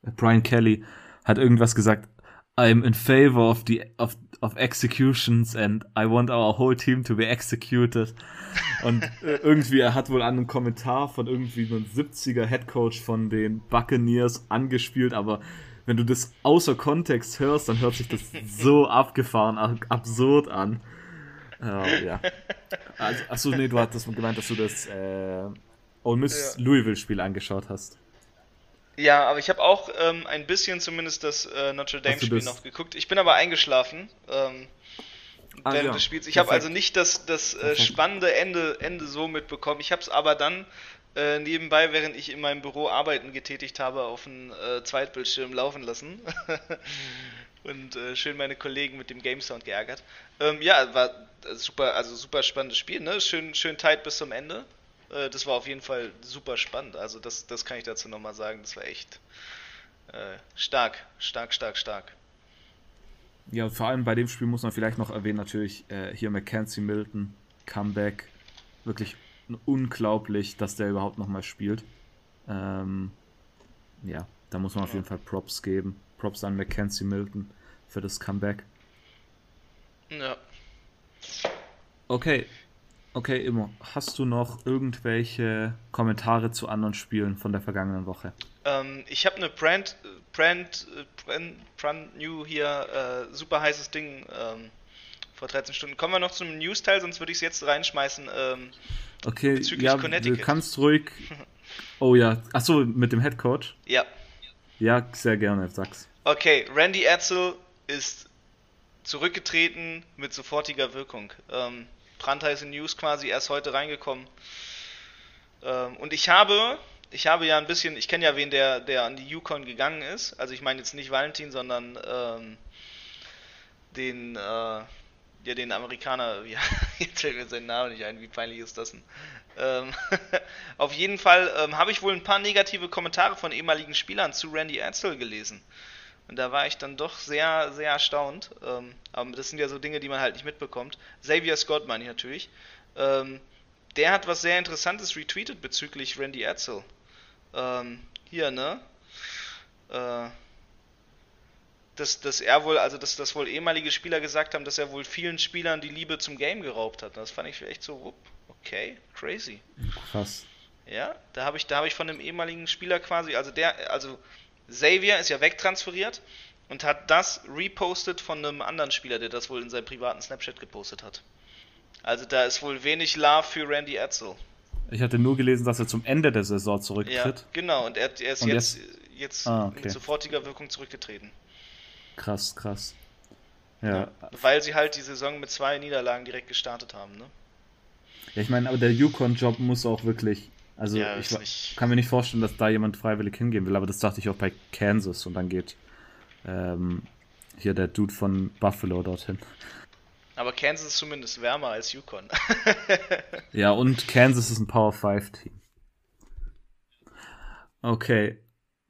Äh, Brian Kelly hat irgendwas gesagt. I'm in favor of the of, of executions and I want our whole team to be executed. Und äh, irgendwie er hat wohl an einen Kommentar von irgendwie einem 70er Head Coach von den Buccaneers angespielt, aber wenn du das außer Kontext hörst, dann hört sich das so abgefahren, ab- absurd an. Äh, ja. Also, achso, nee, du hattest gemeint, dass du das äh, Ole Miss Ja. Louisville-Spiel angeschaut hast. Ja, aber ich habe auch ähm, ein bisschen zumindest das äh, Notre Dame Hast du Spiel das- noch geguckt. Ich bin aber eingeschlafen ähm, Ah, während ja. des Spiels. Ich habe also nicht das, das äh, spannende Ende, Ende so mitbekommen. Ich habe es aber dann äh, nebenbei, während ich in meinem Büro Arbeiten getätigt habe, auf dem äh, Zweitbildschirm laufen lassen. Und äh, schön meine Kollegen mit dem Game Sound geärgert. Ähm, ja, war super, also super spannendes Spiel, ne? Schön, schön tight bis zum Ende. Äh, das war auf jeden Fall super spannend. Also das, das kann ich dazu nochmal sagen. Das war echt äh, stark, stark, stark, stark. Ja, vor allem bei dem Spiel muss man vielleicht noch erwähnen, natürlich äh, hier Mackenzie Milton, Comeback. Wirklich unglaublich, dass der überhaupt nochmal spielt. Ähm, ja, da muss man auf jeden Fall Props geben. Props an Mackenzie Milton für das Comeback. Ja. Okay, Okay, immer. Hast du noch irgendwelche Kommentare zu anderen Spielen von der vergangenen Woche? Ähm, ich habe eine Brand, Brand, Brand, Brand New hier, äh, super heißes Ding ähm, vor 13 Stunden. Kommen wir noch zum News-Teil, sonst würde ich es jetzt reinschmeißen. Ähm, okay, ja, du kannst ruhig. Oh ja, achso, mit dem Head Coach? Ja. Ja, sehr gerne, sag's. Okay, Randy Edsel ist zurückgetreten mit sofortiger Wirkung. Ähm, brandheiße News quasi erst heute reingekommen. Ähm, und ich habe, ich habe ja ein bisschen, ich kenne ja wen, der, der an die Yukon gegangen ist. Also ich meine jetzt nicht Valentin, sondern ähm, den, äh, ja, den Amerikaner, ja, jetzt fällt mir sein Name nicht ein, wie peinlich ist das denn? Ähm, auf jeden Fall ähm, habe ich wohl ein paar negative Kommentare von ehemaligen Spielern zu Randy Edsel gelesen. Und da war ich dann doch sehr, sehr erstaunt. Ähm, aber das sind ja so Dinge, die man halt nicht mitbekommt. Xavier Scott meine ich natürlich. Ähm, der hat was sehr Interessantes retweetet bezüglich Randy Edsel. Ähm, hier, ne? Äh, dass, dass er wohl, also dass das wohl ehemalige Spieler gesagt haben, dass er wohl vielen Spielern die Liebe zum Game geraubt hat. Das fand ich echt so, okay, crazy. Krass. Ja, da habe ich, da habe ich von einem ehemaligen Spieler quasi, also der, also Xavier ist ja wegtransferiert und hat das repostet von einem anderen Spieler, der das wohl in seinem privaten Snapchat gepostet hat. Also da ist wohl wenig Love für Randy Edsel. Ich hatte nur gelesen, dass er zum Ende der Saison zurücktritt. Ja, genau, und er, er ist und jetzt, jetzt, jetzt ah, okay. mit sofortiger Wirkung zurückgetreten. Krass, krass. Ja. ja. Weil sie halt die Saison mit zwei Niederlagen direkt gestartet haben, ne? Ja, ich meine, aber der Yukon-Job muss auch wirklich also ja, ich nicht... kann mir nicht vorstellen, dass da jemand freiwillig hingehen will, aber das dachte ich auch bei Kansas und dann geht ähm, hier der Dude von Buffalo dorthin. Aber Kansas ist zumindest wärmer als Yukon. ja, und Kansas ist ein Power 5 Team. Okay,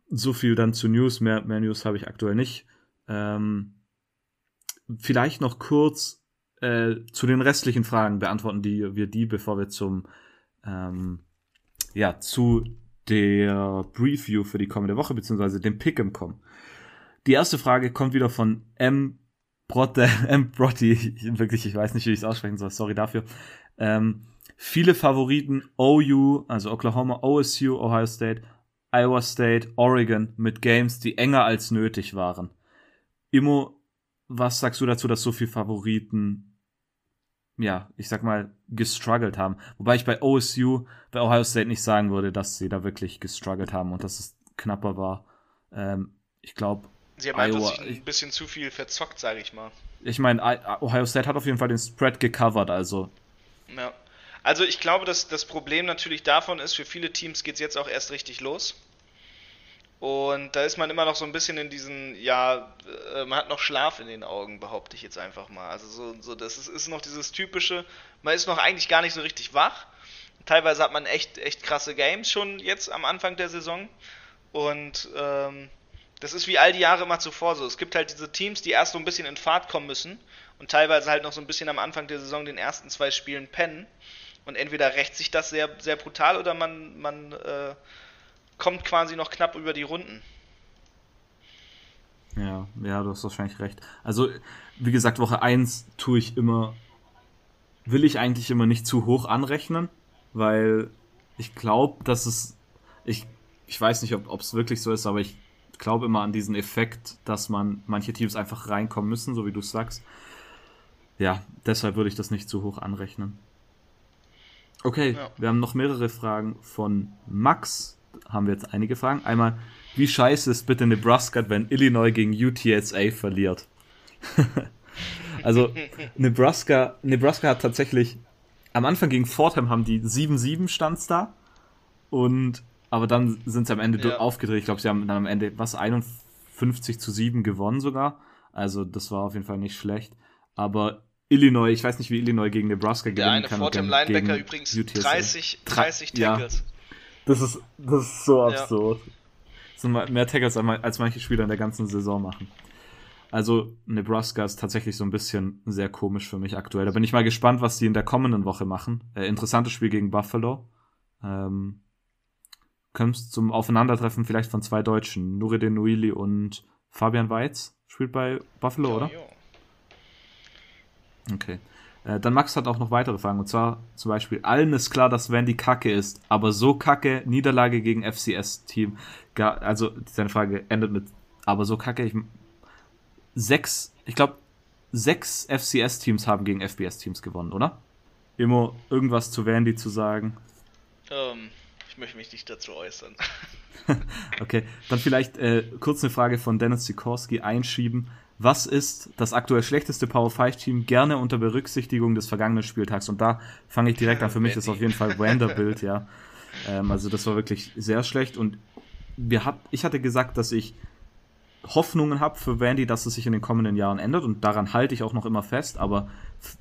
so viel dann zu News. Mehr, mehr News habe ich aktuell nicht. Ähm, vielleicht noch kurz äh, zu den restlichen Fragen beantworten die wir die, bevor wir zum ähm, ja, zu der Preview für die kommende Woche, beziehungsweise dem Pick'em kommen. Die erste Frage kommt wieder von M. Brotte, M. Brotti, wirklich, ich weiß nicht, wie ich es aussprechen soll, sorry dafür. Ähm, viele Favoriten OU, also Oklahoma, OSU, Ohio State, Iowa State, Oregon mit Games, die enger als nötig waren. Immo, was sagst du dazu, dass so viele Favoriten ja, ich sag mal, gestruggelt haben. Wobei ich bei OSU, bei Ohio State nicht sagen würde, dass sie da wirklich gestruggelt haben und dass es knapper war. Ähm, ich glaube. Sie haben Iowa, einfach ein bisschen zu viel verzockt, sage ich mal. Ich meine, Ohio State hat auf jeden Fall den Spread gecovert, also. Ja. Also ich glaube, dass das Problem natürlich davon ist, für viele Teams geht es jetzt auch erst richtig los. Und da ist man immer noch so ein bisschen in diesen, ja, äh, man hat noch Schlaf in den Augen, behaupte ich jetzt einfach mal. Also so, so das ist, ist noch dieses typische, man ist noch eigentlich gar nicht so richtig wach. Teilweise hat man echt, echt krasse Games schon jetzt am Anfang der Saison. Und ähm, das ist wie all die Jahre immer zuvor so. Es gibt halt diese Teams, die erst so ein bisschen in Fahrt kommen müssen und teilweise halt noch so ein bisschen am Anfang der Saison den ersten zwei Spielen pennen. Und entweder rächt sich das sehr, sehr brutal oder man, man äh, kommt quasi noch knapp über die Runden. Ja, ja, du hast wahrscheinlich recht. Also, wie gesagt, Woche 1 tue ich immer, will ich eigentlich immer nicht zu hoch anrechnen, weil ich glaube, dass es, ich, ich weiß nicht, ob es wirklich so ist, aber ich glaube immer an diesen Effekt, dass man manche Teams einfach reinkommen müssen, so wie du sagst. Ja, deshalb würde ich das nicht zu hoch anrechnen. Okay, ja. wir haben noch mehrere Fragen von Max haben wir jetzt einige Fragen. Einmal, wie scheiße ist bitte Nebraska, wenn Illinois gegen UTSA verliert? also, Nebraska, Nebraska hat tatsächlich am Anfang gegen Fordham haben die 7-7 stands da. Und, aber dann sind sie am Ende ja. aufgedreht. Ich glaube, sie haben dann am Ende, was, 51 zu 7 gewonnen sogar. Also, das war auf jeden Fall nicht schlecht. Aber Illinois, ich weiß nicht, wie Illinois gegen Nebraska gewinnen kann. Der eine Fordham Linebacker übrigens UTSA. 30, 30 Tackles. Ja. Das ist, das ist so absurd. Ja. Das sind mehr Tackles als manche Spieler in der ganzen Saison machen. Also Nebraska ist tatsächlich so ein bisschen sehr komisch für mich aktuell. Da bin ich mal gespannt, was die in der kommenden Woche machen. Äh, interessantes Spiel gegen Buffalo. Ähm, kommst zum Aufeinandertreffen vielleicht von zwei Deutschen. Nuridin Nuili und Fabian Weitz spielt bei Buffalo, oder? Jo. Okay. Äh, dann Max hat auch noch weitere Fragen. Und zwar zum Beispiel, allen ist klar, dass Wendy kacke ist, aber so kacke, Niederlage gegen FCS-Team. Also seine Frage endet mit, aber so kacke, ich. Sechs, ich glaube, sechs FCS-Teams haben gegen FBS-Teams gewonnen, oder? Immer irgendwas zu Wendy zu sagen? Ähm, ich möchte mich nicht dazu äußern. okay, dann vielleicht äh, kurz eine Frage von Dennis Sikorski einschieben. Was ist das aktuell schlechteste Power 5 Team gerne unter Berücksichtigung des vergangenen Spieltags? Und da fange ich direkt an. Für mich ist auf jeden Fall Vanderbilt, ja. Ähm, also das war wirklich sehr schlecht. Und wir hat, ich hatte gesagt, dass ich Hoffnungen habe für Vandy, dass es sich in den kommenden Jahren ändert. Und daran halte ich auch noch immer fest. Aber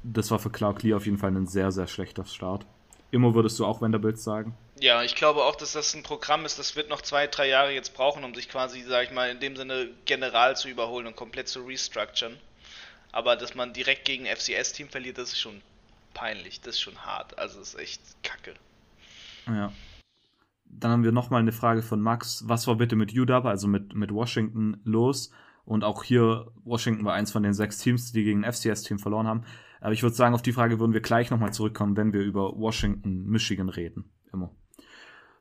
das war für Clark Lee auf jeden Fall ein sehr, sehr schlechter Start. Immer würdest du auch Vanderbilt sagen? Ja, ich glaube auch, dass das ein Programm ist, das wird noch zwei, drei Jahre jetzt brauchen, um sich quasi, sag ich mal, in dem Sinne general zu überholen und komplett zu restructuren. Aber dass man direkt gegen FCS-Team verliert, das ist schon peinlich, das ist schon hart. Also das ist echt kacke. Ja. Dann haben wir nochmal eine Frage von Max. Was war bitte mit UW, also mit, mit Washington, los? Und auch hier, Washington war eins von den sechs Teams, die gegen ein FCS-Team verloren haben. Aber ich würde sagen, auf die Frage würden wir gleich nochmal zurückkommen, wenn wir über Washington, Michigan reden. Immer.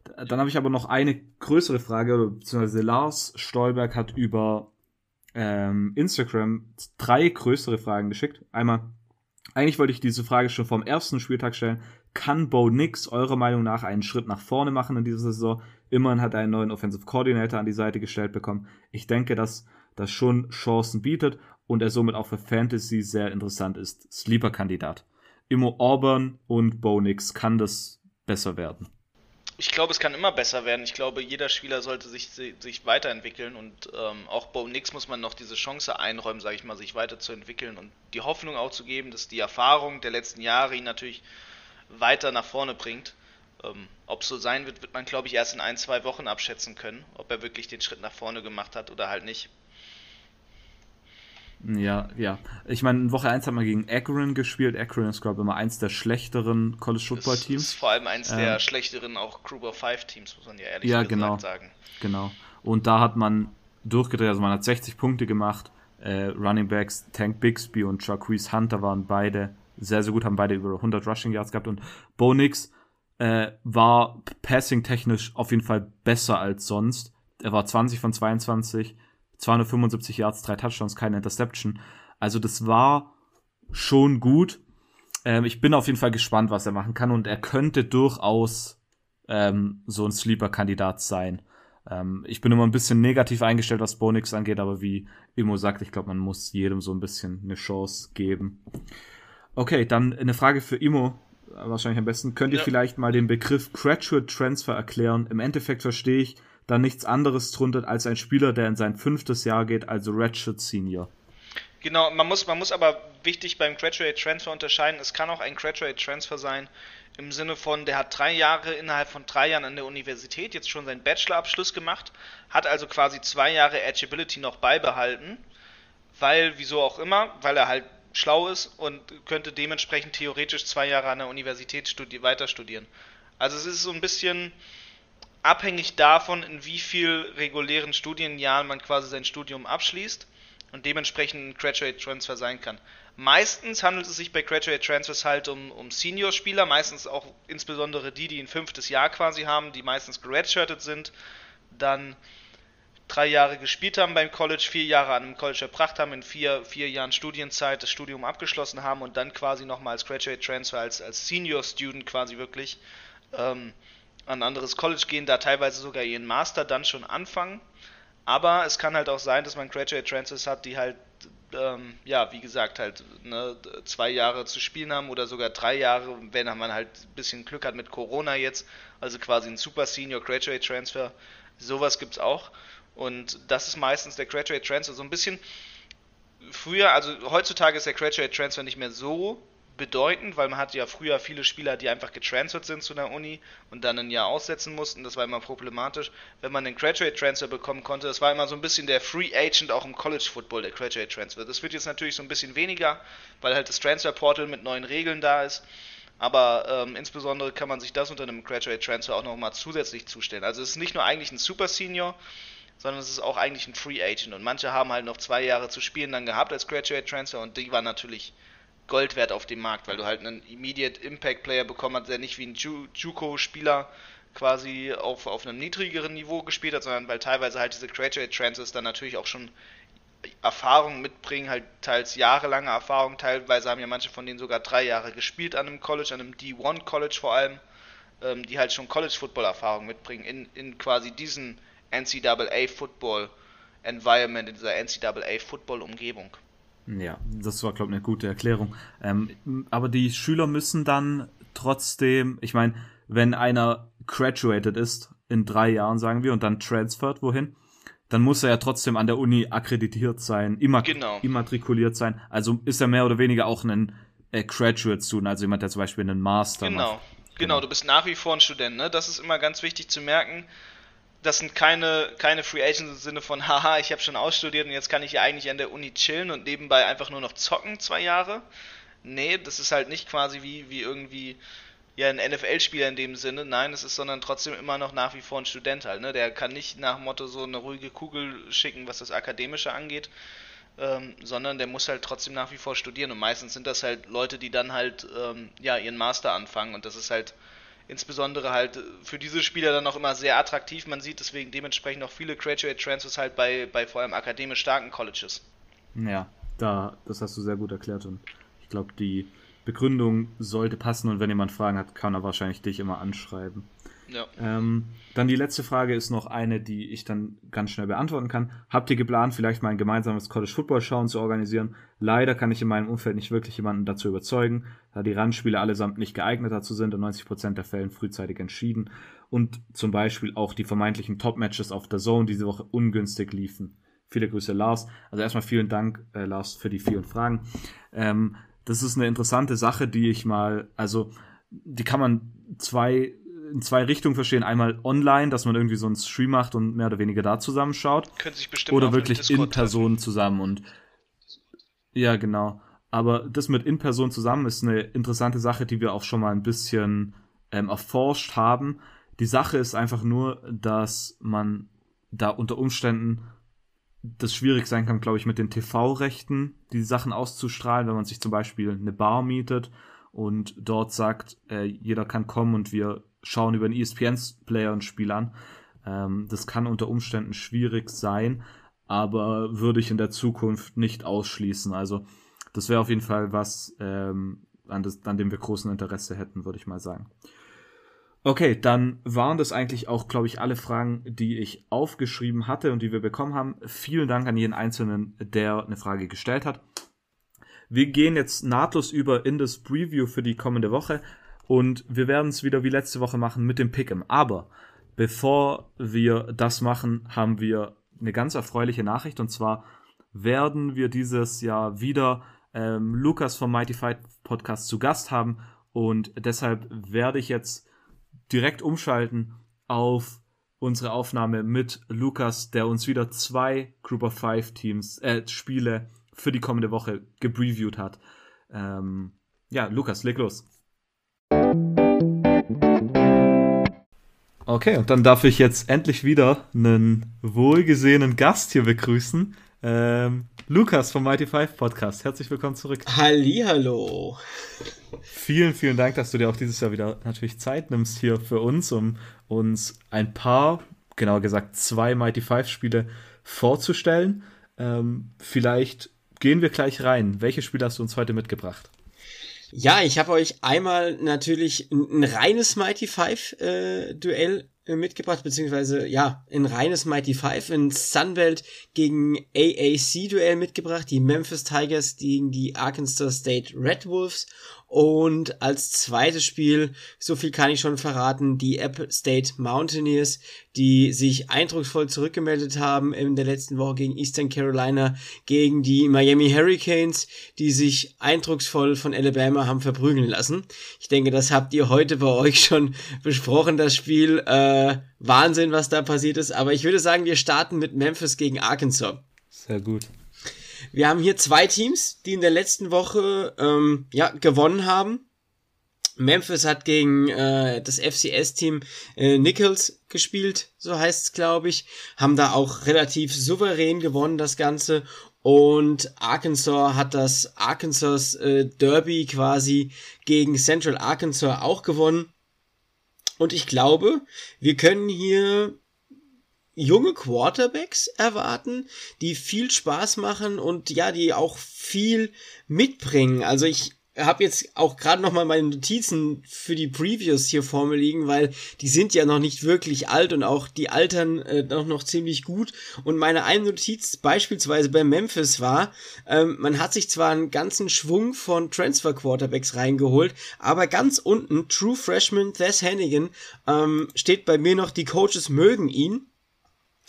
Dann habe ich aber noch eine größere Frage, beziehungsweise Lars Stolberg hat über ähm, Instagram drei größere Fragen geschickt. Einmal, eigentlich wollte ich diese Frage schon vom ersten Spieltag stellen. Kann Bo Nix eurer Meinung nach einen Schritt nach vorne machen in dieser Saison? Immerhin hat er einen neuen Offensive Coordinator an die Seite gestellt bekommen. Ich denke, dass das schon Chancen bietet und er somit auch für Fantasy sehr interessant ist. Sleeper-Kandidat. Immo Auburn und Bo Nix kann das besser werden. Ich glaube, es kann immer besser werden. Ich glaube, jeder Spieler sollte sich, sich weiterentwickeln und ähm, auch Bo Nix muss man noch diese Chance einräumen, sage ich mal, sich weiterzuentwickeln und die Hoffnung auch zu geben, dass die Erfahrung der letzten Jahre ihn natürlich weiter nach vorne bringt. Ähm, ob so sein wird, wird man, glaube ich, erst in ein, zwei Wochen abschätzen können, ob er wirklich den Schritt nach vorne gemacht hat oder halt nicht. Ja, ja. Ich meine, in Woche 1 hat man gegen Akron gespielt. Akron ist, glaube ich, immer eins der schlechteren College Football Teams. Ist vor allem eins ähm, der schlechteren auch Group of Five Teams, muss man ja ehrlich ja, genau, sagen. Genau. Und da hat man durchgedreht, also man hat 60 Punkte gemacht. Äh, Running Backs Tank Bixby und Jacquees Hunter waren beide sehr, sehr gut, haben beide über 100 Rushing Yards gehabt und Bo Nix äh, war passing-technisch auf jeden Fall besser als sonst. Er war 20 von 22, 275 Yards, drei Touchdowns, keine Interception. Also das war schon gut. Ähm, ich bin auf jeden Fall gespannt, was er machen kann und er könnte durchaus ähm, so ein Sleeper-Kandidat sein. Ähm, ich bin immer ein bisschen negativ eingestellt, was Bonix angeht, aber wie Immo sagt, ich glaube, man muss jedem so ein bisschen eine Chance geben. Okay, dann eine Frage für Immo, wahrscheinlich am besten. Könnt ihr ja. vielleicht mal den Begriff Graduate Transfer erklären? Im Endeffekt verstehe ich, dann nichts anderes drunter als ein Spieler, der in sein fünftes Jahr geht, also Redshirt Senior. Genau, man muss, man muss aber wichtig beim Graduate Transfer unterscheiden. Es kann auch ein Graduate Transfer sein im Sinne von, der hat drei Jahre innerhalb von drei Jahren an der Universität jetzt schon seinen Bachelorabschluss gemacht, hat also quasi zwei Jahre Edgeability noch beibehalten, weil, wieso auch immer, weil er halt schlau ist und könnte dementsprechend theoretisch zwei Jahre an der Universität studi weiter studieren. Also es ist so ein bisschen abhängig davon, in wie viel regulären Studienjahren man quasi sein Studium abschließt und dementsprechend ein Graduate Transfer sein kann. Meistens handelt es sich bei Graduate Transfers halt um, um Senior-Spieler, meistens auch insbesondere die, die ein fünftes Jahr quasi haben, die meistens geredshirtet sind, dann drei Jahre gespielt haben beim College, vier Jahre an einem College erbracht haben, in vier, vier Jahren Studienzeit das Studium abgeschlossen haben und dann quasi nochmal als Graduate Transfer, als, als Senior Student quasi wirklich ähm, an ein anderes College gehen, da teilweise sogar ihren Master dann schon anfangen. Aber es kann halt auch sein, dass man Graduate Transfers hat, die halt, ähm, ja, wie gesagt, halt ne, zwei Jahre zu spielen haben oder sogar drei Jahre, wenn man halt ein bisschen Glück hat mit Corona jetzt, also quasi ein Super Senior Graduate Transfer. Sowas gibt es auch. Und das ist meistens der Graduate Transfer. So ein bisschen früher, also heutzutage ist der Graduate Transfer nicht mehr so bedeutend, weil man hat ja früher viele Spieler, die einfach getransfert sind zu der Uni und dann ein Jahr aussetzen mussten. Das war immer problematisch. Wenn man den Graduate Transfer bekommen konnte, das war immer so ein bisschen der Free Agent auch im College Football, der Graduate Transfer. Das wird jetzt natürlich so ein bisschen weniger, weil halt das Transfer Portal mit neuen Regeln da ist. Aber ähm, insbesondere kann man sich das unter einem Graduate Transfer auch nochmal zusätzlich zustellen. Also es ist nicht nur eigentlich ein Super Senior, sondern es ist auch eigentlich ein Free Agent. Und manche haben halt noch zwei Jahre zu spielen dann gehabt als Graduate Transfer und die waren natürlich Gold wert auf dem Markt, weil du halt einen Immediate Impact Player bekommen hast, der nicht wie ein Ju Juco-Spieler quasi auf, auf einem niedrigeren Niveau gespielt hat, sondern weil teilweise halt diese Graduate Transfers dann natürlich auch schon Erfahrung mitbringen, halt teils jahrelange Erfahrung, teilweise haben ja manche von denen sogar drei Jahre gespielt an einem College, an einem D1 College vor allem, ähm, die halt schon College Football Erfahrung mitbringen in, in quasi diesen NCAA Football Environment, in dieser NCAA Football Umgebung. Ja, das war, glaube ich, eine gute Erklärung. Ähm, aber die Schüler müssen dann trotzdem, ich meine, wenn einer graduated ist in drei Jahren, sagen wir, und dann transfert wohin, dann muss er ja trotzdem an der Uni akkreditiert sein, immer genau. immatrikuliert sein. Also ist er mehr oder weniger auch ein äh, Graduate Student, also jemand, der zum Beispiel einen Master genau. macht. Genau, genau, du bist nach wie vor ein Student, ne? Das ist immer ganz wichtig zu merken. Das sind keine, keine Free Agents im Sinne von, haha, ich habe schon ausstudiert und jetzt kann ich ja eigentlich an der Uni chillen und nebenbei einfach nur noch zocken, zwei Jahre. Nee, das ist halt nicht quasi wie, wie irgendwie ja ein NFL-Spieler in dem Sinne. Nein, es ist sondern trotzdem immer noch nach wie vor ein Student halt. Ne? Der kann nicht nach Motto so eine ruhige Kugel schicken, was das Akademische angeht, ähm, sondern der muss halt trotzdem nach wie vor studieren. Und meistens sind das halt Leute, die dann halt ähm, ja ihren Master anfangen. Und das ist halt insbesondere halt für diese Spieler dann auch immer sehr attraktiv. Man sieht deswegen dementsprechend auch viele Graduate Transfers halt bei, bei vor allem akademisch starken Colleges. Ja, da, das hast du sehr gut erklärt und ich glaube, die Begründung sollte passen und wenn jemand Fragen hat, kann er wahrscheinlich dich immer anschreiben. Ja. Ähm, dann die letzte Frage ist noch eine, die ich dann ganz schnell beantworten kann. Habt ihr geplant, vielleicht mal ein gemeinsames College Football Schauen zu organisieren? Leider kann ich in meinem Umfeld nicht wirklich jemanden dazu überzeugen, da die Randspiele allesamt nicht geeignet dazu sind und 90% der Fällen frühzeitig entschieden und zum Beispiel auch die vermeintlichen Top-Matches auf der Zone diese Woche ungünstig liefen. Viele Grüße, Lars. Also erstmal vielen Dank, äh, Lars, für die vielen Fragen. Ähm, das ist eine interessante Sache, die ich mal, also die kann man zwei in zwei Richtungen verstehen. Einmal online, dass man irgendwie so einen Stream macht und mehr oder weniger da zusammenschaut. Können sich bestimmt oder wirklich in Person zusammen und ja, genau. Aber das mit in Person zusammen ist eine interessante Sache, die wir auch schon mal ein bisschen ähm, erforscht haben. Die Sache ist einfach nur, dass man da unter Umständen das schwierig sein kann, glaube ich, mit den TV-Rechten, die Sachen auszustrahlen, wenn man sich zum Beispiel eine Bar mietet und dort sagt, äh, jeder kann kommen und wir schauen über einen ESPN-Player ein Spiel an. Ähm, das kann unter Umständen schwierig sein, aber würde ich in der Zukunft nicht ausschließen. Also das wäre auf jeden Fall was, ähm, an, das, an dem wir großen Interesse hätten, würde ich mal sagen. Okay, dann waren das eigentlich auch, glaube ich, alle Fragen, die ich aufgeschrieben hatte und die wir bekommen haben. Vielen Dank an jeden Einzelnen, der eine Frage gestellt hat. Wir gehen jetzt nahtlos über in das Preview für die kommende Woche und wir werden es wieder wie letzte Woche machen mit dem Pick'em. Aber bevor wir das machen, haben wir eine ganz erfreuliche Nachricht und zwar werden wir dieses Jahr wieder ähm, Lukas vom Mighty Fight Podcast zu Gast haben und deshalb werde ich jetzt direkt umschalten auf unsere Aufnahme mit Lukas, der uns wieder zwei Group of Five Teams, äh, Spiele für die kommende Woche gepreviewt hat. Ähm, ja, Lukas, leg los. Okay, und dann darf ich jetzt endlich wieder einen wohlgesehenen Gast hier begrüßen. Ähm, Lukas vom Mighty Five Podcast. Herzlich willkommen zurück. Hallihallo. Vielen, vielen Dank, dass du dir auch dieses Jahr wieder natürlich Zeit nimmst hier für uns, um uns ein paar, genauer gesagt zwei Mighty Five Spiele vorzustellen. Ähm, vielleicht gehen wir gleich rein. Welche Spiele hast du uns heute mitgebracht? Ja, ich habe euch einmal natürlich ein, ein reines Mighty Five äh, Duell äh, mitgebracht, beziehungsweise ja, ein reines Mighty Five, ein Sunbelt gegen AAC-Duell mitgebracht, die Memphis Tigers gegen die Arkansas State Red Wolves und als zweites Spiel, so viel kann ich schon verraten, die App State Mountaineers, die sich eindrucksvoll zurückgemeldet haben in der letzten Woche gegen Eastern Carolina, gegen die Miami Hurricanes, die sich eindrucksvoll von Alabama haben verprügeln lassen. Ich denke, das habt ihr heute bei euch schon besprochen, das Spiel. Äh, Wahnsinn, was da passiert ist. Aber ich würde sagen, wir starten mit Memphis gegen Arkansas. Sehr gut. Wir haben hier zwei Teams, die in der letzten Woche ähm, ja, gewonnen haben. Memphis hat gegen äh, das FCS-Team äh, Nichols gespielt, so heißt es, glaube ich. Haben da auch relativ souverän gewonnen, das Ganze. Und Arkansas hat das Arkansas äh, Derby quasi gegen Central Arkansas auch gewonnen. Und ich glaube, wir können hier junge Quarterbacks erwarten, die viel Spaß machen und ja, die auch viel mitbringen. Also ich habe jetzt auch gerade noch mal meine Notizen für die Previews hier vor mir liegen, weil die sind ja noch nicht wirklich alt und auch die altern äh, noch, noch ziemlich gut. Und meine eine Notiz beispielsweise bei Memphis war, ähm, man hat sich zwar einen ganzen Schwung von Transfer Quarterbacks reingeholt, aber ganz unten True Freshman Thess Hannigan ähm, steht bei mir noch, die Coaches mögen ihn.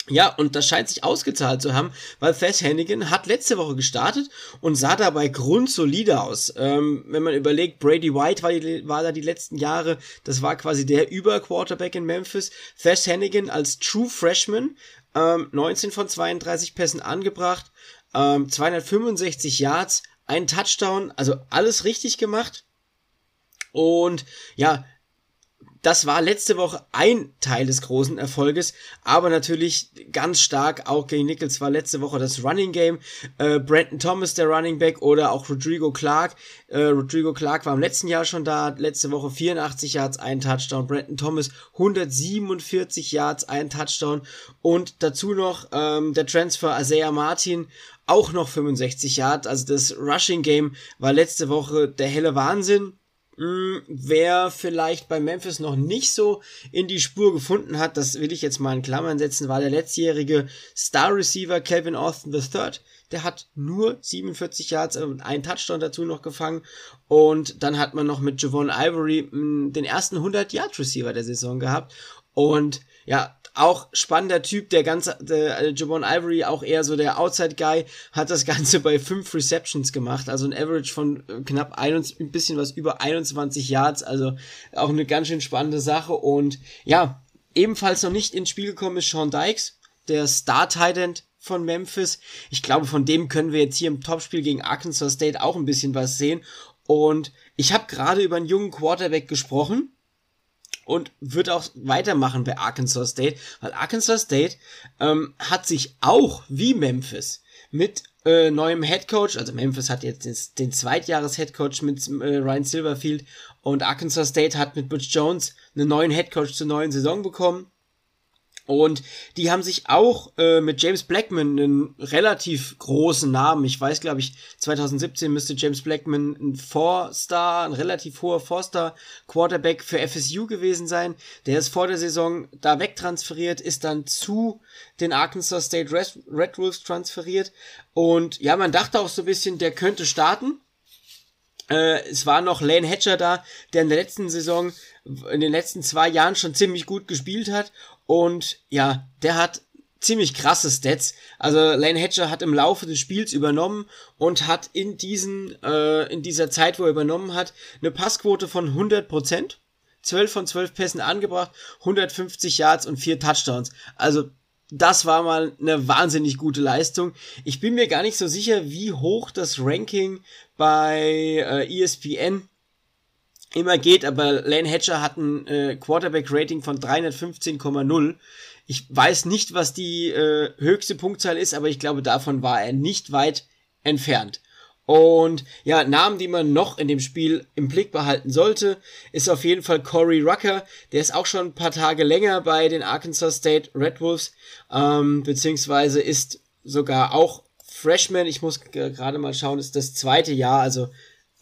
Ja, und das scheint sich ausgezahlt zu haben, weil Thess Hannigan hat letzte Woche gestartet und sah dabei grundsolide aus. Ähm, wenn man überlegt, Brady White war, die, war da die letzten Jahre, das war quasi der Über-Quarterback in Memphis. Thess Hannigan als True Freshman, ähm, 19 von 32 Pässen angebracht, ähm, 265 Yards, ein Touchdown, also alles richtig gemacht. Und ja, das war letzte Woche ein Teil des großen Erfolges, aber natürlich ganz stark auch gegen Nichols war letzte Woche das Running Game. Äh, Brandon Thomas, der Running Back, oder auch Rodrigo Clark. Äh, Rodrigo Clark war im letzten Jahr schon da, letzte Woche 84 Yards, ein Touchdown. Brandon Thomas 147 Yards, ein Touchdown. Und dazu noch ähm, der Transfer Isaiah Martin, auch noch 65 Yards. Also das Rushing Game war letzte Woche der helle Wahnsinn hm, wer vielleicht bei Memphis noch nicht so in die Spur gefunden hat, das will ich jetzt mal in Klammern setzen, war der letztjährige Star Receiver Calvin Austin III. Der hat nur 47 Yards und einen Touchdown dazu noch gefangen. Und dann hat man noch mit Javon Ivory hm, den ersten 100 Yard Receiver der Saison gehabt. Und ja, auch spannender Typ, der ganze, der, äh, Javon Ivory, auch eher so der Outside-Guy, hat das Ganze bei fünf Receptions gemacht, also ein Average von äh, knapp ein, ein bisschen was über 21 Yards, also auch eine ganz schön spannende Sache und ja, ebenfalls noch nicht ins Spiel gekommen ist Sean Dykes, der Star-Tight von Memphis. Ich glaube, von dem können wir jetzt hier im Topspiel gegen Arkansas State auch ein bisschen was sehen. Und ich habe gerade über einen jungen Quarterback gesprochen, und wird auch weitermachen bei Arkansas State, weil Arkansas State ähm, hat sich auch wie Memphis mit äh, neuem Head Coach, also Memphis hat jetzt den Zweitjahres Head Coach mit äh, Ryan Silverfield und Arkansas State hat mit Butch Jones einen neuen Head Coach zur neuen Saison bekommen. Und die haben sich auch äh, mit James Blackman einen relativ großen Namen, ich weiß glaube ich 2017 müsste James Blackman ein Four-Star, ein relativ hoher Four-Star Quarterback für FSU gewesen sein. Der ist vor der Saison da wegtransferiert, ist dann zu den Arkansas State Red Wolves transferiert. Und ja, man dachte auch so ein bisschen, der könnte starten. Äh, es war noch Lane Hatcher da, der in der letzten Saison, in den letzten zwei Jahren schon ziemlich gut gespielt hat und ja, der hat ziemlich krasse Stats. Also Lane Hatcher hat im Laufe des Spiels übernommen und hat in diesen äh, in dieser Zeit, wo er übernommen hat, eine Passquote von 100%, 12 von 12 Pässen angebracht, 150 Yards und 4 Touchdowns. Also das war mal eine wahnsinnig gute Leistung. Ich bin mir gar nicht so sicher, wie hoch das Ranking bei äh, ESPN immer geht, aber Lane Hatcher hat ein äh, Quarterback-Rating von 315,0. Ich weiß nicht, was die äh, höchste Punktzahl ist, aber ich glaube, davon war er nicht weit entfernt. Und ja, Namen, die man noch in dem Spiel im Blick behalten sollte, ist auf jeden Fall Corey Rucker. Der ist auch schon ein paar Tage länger bei den Arkansas State Red Wolves, ähm, beziehungsweise ist sogar auch Freshman. Ich muss gerade mal schauen, ist das zweite Jahr, also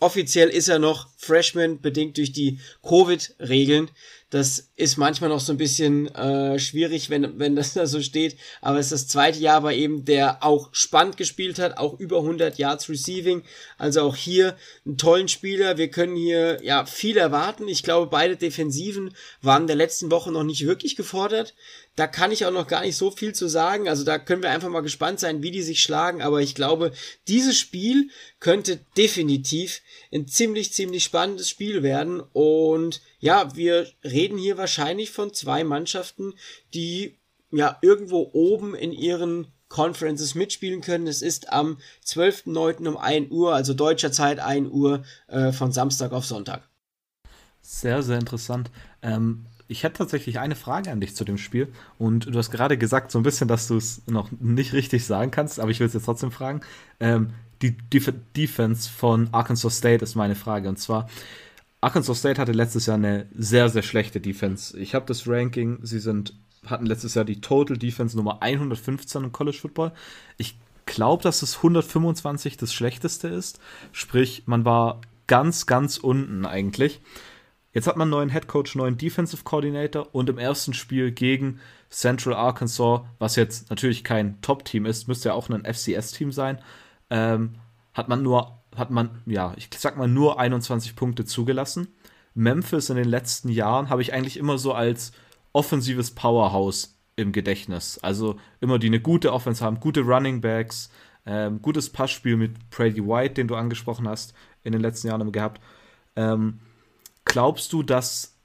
offiziell ist er noch Freshman, bedingt durch die Covid-Regeln. Das ist manchmal noch so ein bisschen äh, schwierig, wenn, wenn das da so steht. Aber es ist das zweite Jahr bei eben, der auch spannend gespielt hat, auch über 100 Yards Receiving. Also auch hier einen tollen Spieler. Wir können hier ja viel erwarten. Ich glaube, beide Defensiven waren der letzten Woche noch nicht wirklich gefordert. Da kann ich auch noch gar nicht so viel zu sagen. Also da können wir einfach mal gespannt sein, wie die sich schlagen. Aber ich glaube, dieses Spiel könnte definitiv ein ziemlich, ziemlich spannendes Spiel werden. Und ja, wir reden hier wahrscheinlich von zwei Mannschaften, die ja irgendwo oben in ihren Conferences mitspielen können. Es ist am 12.09. um 1 Uhr, also deutscher Zeit 1 Uhr, äh, von Samstag auf Sonntag. Sehr, sehr interessant. Ähm, ich hätte tatsächlich eine Frage an dich zu dem Spiel. Und du hast gerade gesagt, so ein bisschen, dass du es noch nicht richtig sagen kannst, aber ich will es jetzt trotzdem fragen. Ähm, die Def Defense von Arkansas State ist meine Frage. Und zwar, Arkansas State hatte letztes Jahr eine sehr, sehr schlechte Defense. Ich habe das Ranking, sie sind, hatten letztes Jahr die Total Defense Nummer 115 im College Football. Ich glaube, dass es 125 das schlechteste ist. Sprich, man war ganz, ganz unten eigentlich. Jetzt hat man einen neuen Head Coach, neuen Defensive Coordinator und im ersten Spiel gegen Central Arkansas, was jetzt natürlich kein Top-Team ist, müsste ja auch ein FCS-Team sein, ähm, hat man nur, hat man, ja, ich sag mal, nur 21 Punkte zugelassen. Memphis in den letzten Jahren habe ich eigentlich immer so als offensives Powerhouse im Gedächtnis. Also immer die eine gute Offense haben, gute Running Backs, ähm, gutes Passspiel mit Brady White, den du angesprochen hast, in den letzten Jahren gehabt. Ähm, glaubst du, dass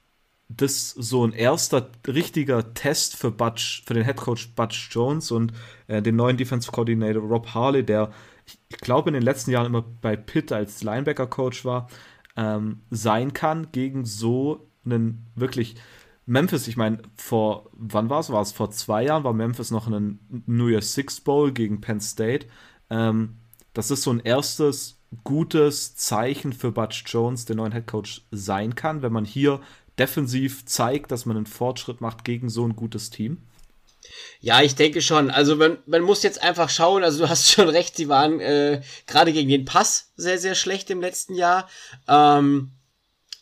das so ein erster richtiger Test für Butch, für den Head Coach Butch Jones und äh, den neuen Defensive Coordinator Rob Harley, der ich glaube in den letzten Jahren immer bei Pitt als Linebacker Coach war, ähm, sein kann gegen so einen wirklich Memphis, ich meine, vor, wann war es? War es vor zwei Jahren? War Memphis noch in einem New Year's Six Bowl gegen Penn State? Ähm, das ist so ein erstes gutes Zeichen für Butch Jones, den neuen Head Coach, sein kann, wenn man hier defensiv zeigt, dass man einen Fortschritt macht gegen so ein gutes Team? Ja, ich denke schon. Also man, man muss jetzt einfach schauen, also du hast schon recht, sie waren äh, gerade gegen den Pass sehr, sehr schlecht im letzten Jahr. Ähm,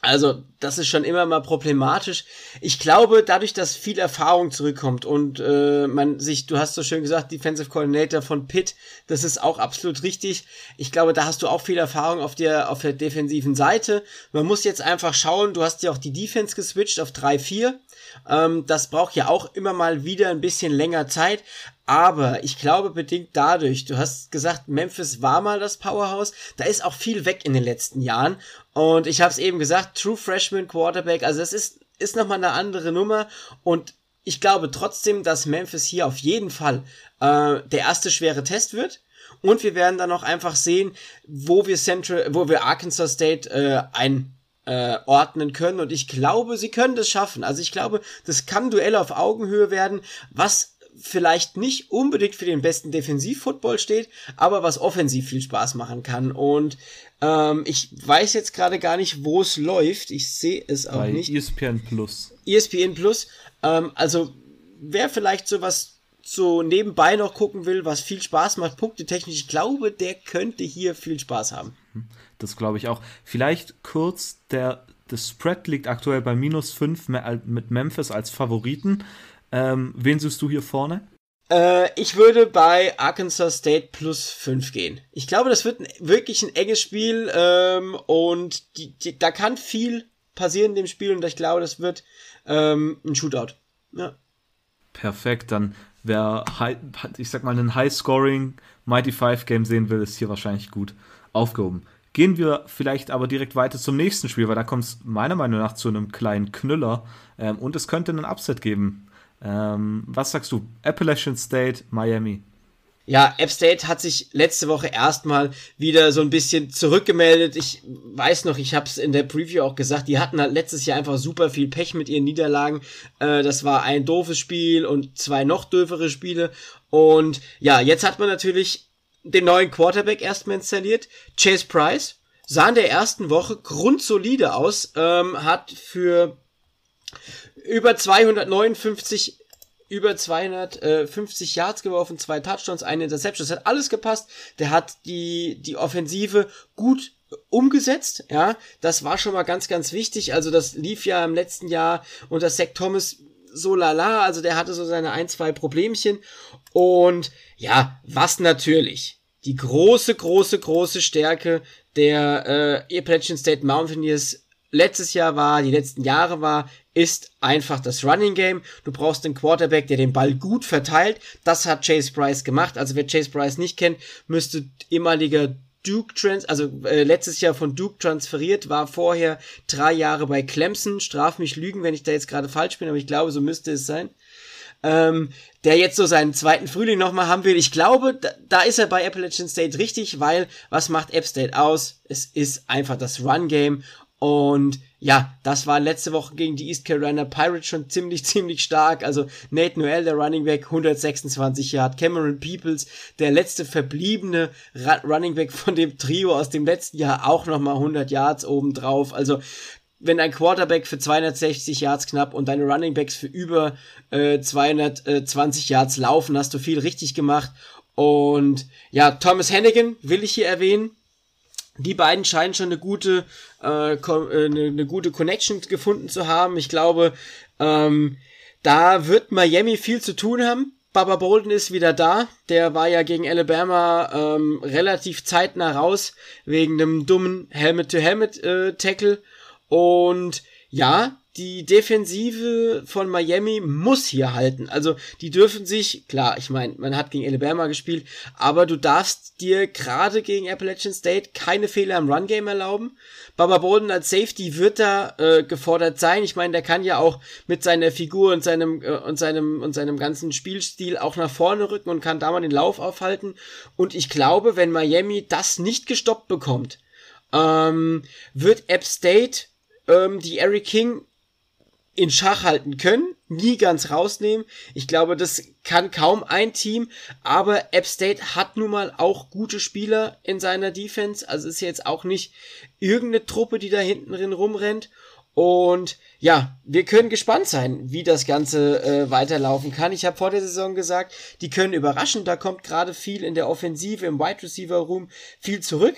also, das ist schon immer mal problematisch. Ich glaube, dadurch, dass viel Erfahrung zurückkommt und äh, man sich, du hast so schön gesagt, Defensive Coordinator von Pitt, das ist auch absolut richtig. Ich glaube, da hast du auch viel Erfahrung auf der, auf der defensiven Seite. Man muss jetzt einfach schauen, du hast ja auch die Defense geswitcht auf 3-4. Ähm, das braucht ja auch immer mal wieder ein bisschen länger Zeit. Aber ich glaube bedingt dadurch, du hast gesagt, Memphis war mal das Powerhouse, da ist auch viel weg in den letzten Jahren. Und ich habe es eben gesagt, True Freshman Quarterback, also das ist, ist nochmal eine andere Nummer. Und ich glaube trotzdem, dass Memphis hier auf jeden Fall äh, der erste schwere Test wird. Und wir werden dann auch einfach sehen, wo wir Central, wo wir Arkansas State äh, ein äh, ordnen können. Und ich glaube, sie können das schaffen. Also ich glaube, das kann Duell auf Augenhöhe werden, was vielleicht nicht unbedingt für den besten Defensiv-Football steht, aber was offensiv viel Spaß machen kann. Und ähm, ich weiß jetzt gerade gar nicht, wo es läuft. Ich sehe es auch Bei nicht. ESPN Plus. ESPN Plus. Ähm, also wer vielleicht sowas so nebenbei noch gucken will, was viel Spaß macht, punktetechnisch, ich glaube, der könnte hier viel Spaß haben. Das glaube ich auch. Vielleicht kurz, der, der Spread liegt aktuell bei minus 5 mit Memphis als Favoriten. Ähm, wen suchst du hier vorne? Äh, ich würde bei Arkansas State plus 5 gehen. Ich glaube, das wird ein, wirklich ein enges Spiel ähm, und die, die, da kann viel passieren in dem Spiel und ich glaube, das wird ähm, ein Shootout. Ja. Perfekt, dann wer, ich sag mal, einen High-Scoring Mighty Five Game sehen will, ist hier wahrscheinlich gut aufgehoben. Gehen wir vielleicht aber direkt weiter zum nächsten Spiel, weil da kommt es meiner Meinung nach zu einem kleinen Knüller ähm, und es könnte einen Upset geben. Ähm, was sagst du? Appalachian State, Miami. Ja, App State hat sich letzte Woche erstmal wieder so ein bisschen zurückgemeldet. Ich weiß noch, ich habe es in der Preview auch gesagt, die hatten halt letztes Jahr einfach super viel Pech mit ihren Niederlagen. Äh, das war ein doofes Spiel und zwei noch döfere Spiele. Und ja, jetzt hat man natürlich den neuen Quarterback erstmal installiert. Chase Price sah in der ersten Woche grundsolide aus, ähm, hat für über 259 über 250 Yards geworfen, zwei Touchdowns, eine Interception. Das hat alles gepasst. Der hat die, die Offensive gut umgesetzt, ja. Das war schon mal ganz, ganz wichtig. Also das lief ja im letzten Jahr unter Zach Thomas so lala. Also der hatte so seine ein, zwei Problemchen. Und ja, was natürlich die große, große, große Stärke der äh, Appalachian State Mountaineers letztes Jahr war, die letzten Jahre war, ist einfach das Running Game. Du brauchst einen Quarterback, der den Ball gut verteilt. Das hat Chase Bryce gemacht. Also wer Chase Bryce nicht kennt, müsste ehemaliger Duke Trans, also äh, letztes Jahr von Duke transferiert, war vorher drei Jahre bei Clemson. Straf mich lügen, wenn ich da jetzt gerade falsch bin, aber ich glaube, so müsste es sein. Ähm, der jetzt so seinen zweiten Frühling nochmal haben will. Ich glaube, da, da, ist er bei Appalachian State richtig, weil was macht App State aus? Es ist einfach das Run-Game Und ja, das war letzte Woche gegen die East Carolina Pirates schon ziemlich, ziemlich stark. Also Nate Noel, der Running Back, 126 Yard. Cameron Peoples, der letzte verbliebene Running Back von dem Trio aus dem letzten Jahr, auch nochmal 100 Yards obendrauf. Also wenn ein Quarterback für 260 Yards knapp und deine Running Backs für über äh, 220 Yards laufen, hast du viel richtig gemacht. Und ja, Thomas Hannigan will ich hier erwähnen die beiden scheinen schon eine gute, äh, äh, eine, eine, gute Connection gefunden zu haben. Ich glaube, ähm, da wird Miami viel zu tun haben. Baba Bolden ist wieder da. Der war ja gegen Alabama ähm, relativ zeitnah raus wegen einem dummen Helmet-to-Helmet-Tackle. Äh, Und ja, die Defensive von Miami muss hier halten. Also die dürfen sich, klar, ich meine, man hat gegen Alabama gespielt, aber du darfst dir gerade gegen Appalachian State keine Fehler im Run-Game erlauben. Baba Bolden als Safety wird da äh, gefordert sein. Ich meine, der kann ja auch mit seiner Figur und seinem äh, und seinem und seinem ganzen Spielstil auch nach vorne rücken und kann da mal den Lauf aufhalten. Und ich glaube, wenn Miami das nicht gestoppt bekommt, ähm, wird App State ähm, die Eric King in Schach halten können, nie ganz rausnehmen. Ich glaube, das kann kaum ein Team, aber App State hat nun mal auch gute Spieler in seiner Defense, also ist jetzt auch nicht irgendeine Truppe, die da hinten drin rumrennt. Und ja, wir können gespannt sein, wie das Ganze äh, weiterlaufen kann. Ich habe vor der Saison gesagt, die können überraschen. Da kommt gerade viel in der Offensive, im Wide Receiver Room viel zurück.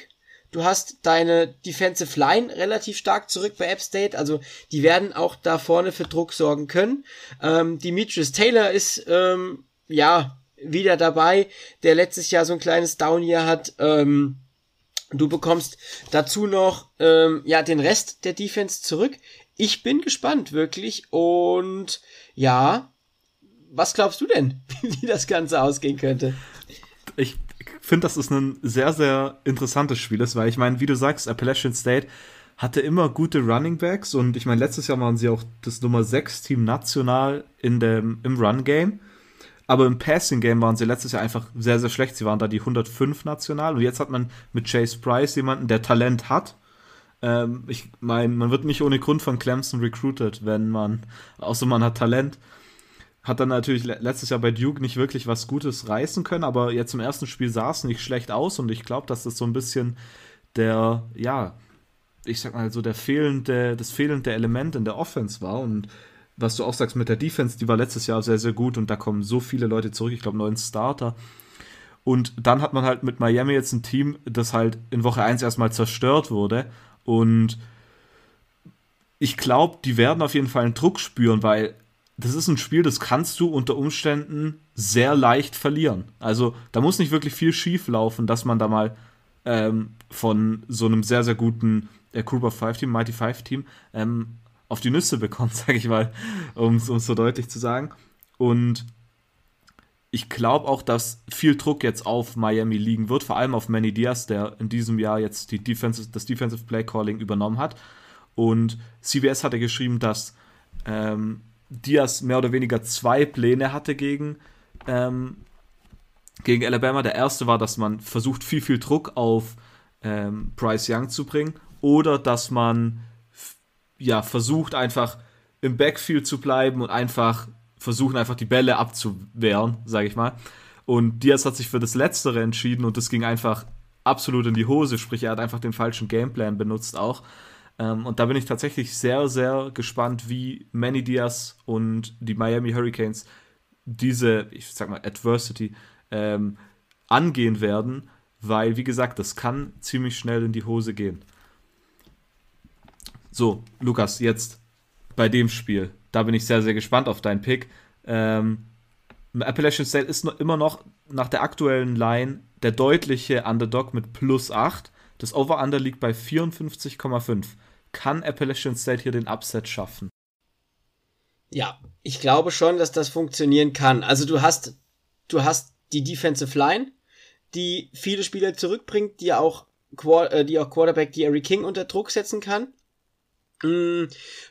Du hast deine Defensive Line relativ stark zurück bei App State, also die werden auch da vorne für Druck sorgen können. Ähm, Demetrius Taylor ist ähm, ja wieder dabei, der letztes Jahr so ein kleines Down hier hat. Ähm, du bekommst dazu noch ähm, ja den Rest der Defense zurück. Ich bin gespannt wirklich und ja, was glaubst du denn, wie das Ganze ausgehen könnte? Ich finde, dass es ein sehr, sehr interessantes Spiel ist, weil ich meine, wie du sagst, Appalachian State hatte immer gute Running Backs und ich meine, letztes Jahr waren sie auch das Nummer 6 Team national in dem, im Run Game. Aber im Passing Game waren sie letztes Jahr einfach sehr, sehr schlecht. Sie waren da die 105 national und jetzt hat man mit Chase Price jemanden, der Talent hat. Ähm, ich meine, man wird nicht ohne Grund von Clemson recruited, wenn man, außer man hat Talent hat dann natürlich letztes Jahr bei Duke nicht wirklich was Gutes reißen können, aber jetzt im ersten Spiel sah es nicht schlecht aus und ich glaube, dass das so ein bisschen der, ja, ich sag mal so der fehlende, das fehlende Element in der Offense war und was du auch sagst mit der Defense, die war letztes Jahr sehr, sehr gut und da kommen so viele Leute zurück, ich glaube neun Starter. Und dann hat man halt mit Miami jetzt ein Team, das halt in Woche 1 erstmal zerstört wurde und ich glaube, die werden auf jeden Fall einen Druck spüren, weil das ist ein Spiel, das kannst du unter Umständen sehr leicht verlieren. Also da muss nicht wirklich viel schief laufen, dass man da mal ähm, von so einem sehr, sehr guten äh, of Five Team, Mighty Five Team, ähm, auf die Nüsse bekommt, sage ich mal, um es so deutlich zu sagen. Und ich glaube auch, dass viel Druck jetzt auf Miami liegen wird, vor allem auf Manny Diaz, der in diesem Jahr jetzt die Defensive, das Defensive Play Calling übernommen hat. Und CBS hatte geschrieben, dass ähm, Diaz mehr oder weniger zwei Pläne hatte gegen, ähm, gegen Alabama. Der erste war, dass man versucht, viel, viel Druck auf ähm, Bryce Young zu bringen oder dass man ja, versucht, einfach im Backfield zu bleiben und einfach versuchen, einfach die Bälle abzuwehren, sage ich mal. Und Diaz hat sich für das Letztere entschieden und das ging einfach absolut in die Hose, sprich, er hat einfach den falschen Gameplan benutzt auch. Ähm, und da bin ich tatsächlich sehr, sehr gespannt, wie Manny Diaz und die Miami Hurricanes diese, ich sag mal, Adversity ähm, angehen werden, weil, wie gesagt, das kann ziemlich schnell in die Hose gehen. So, Lukas, jetzt bei dem Spiel, da bin ich sehr, sehr gespannt auf deinen Pick. Ähm, Appalachian State ist noch, immer noch nach der aktuellen Line der deutliche Underdog mit plus 8. Das Over-Under liegt bei 54,5 kann Appalachian State hier den Upset schaffen? Ja, ich glaube schon, dass das funktionieren kann. Also du hast, du hast die Defensive Line, die viele Spieler zurückbringt, die auch, äh, die auch Quarterback Jerry King unter Druck setzen kann. Mm,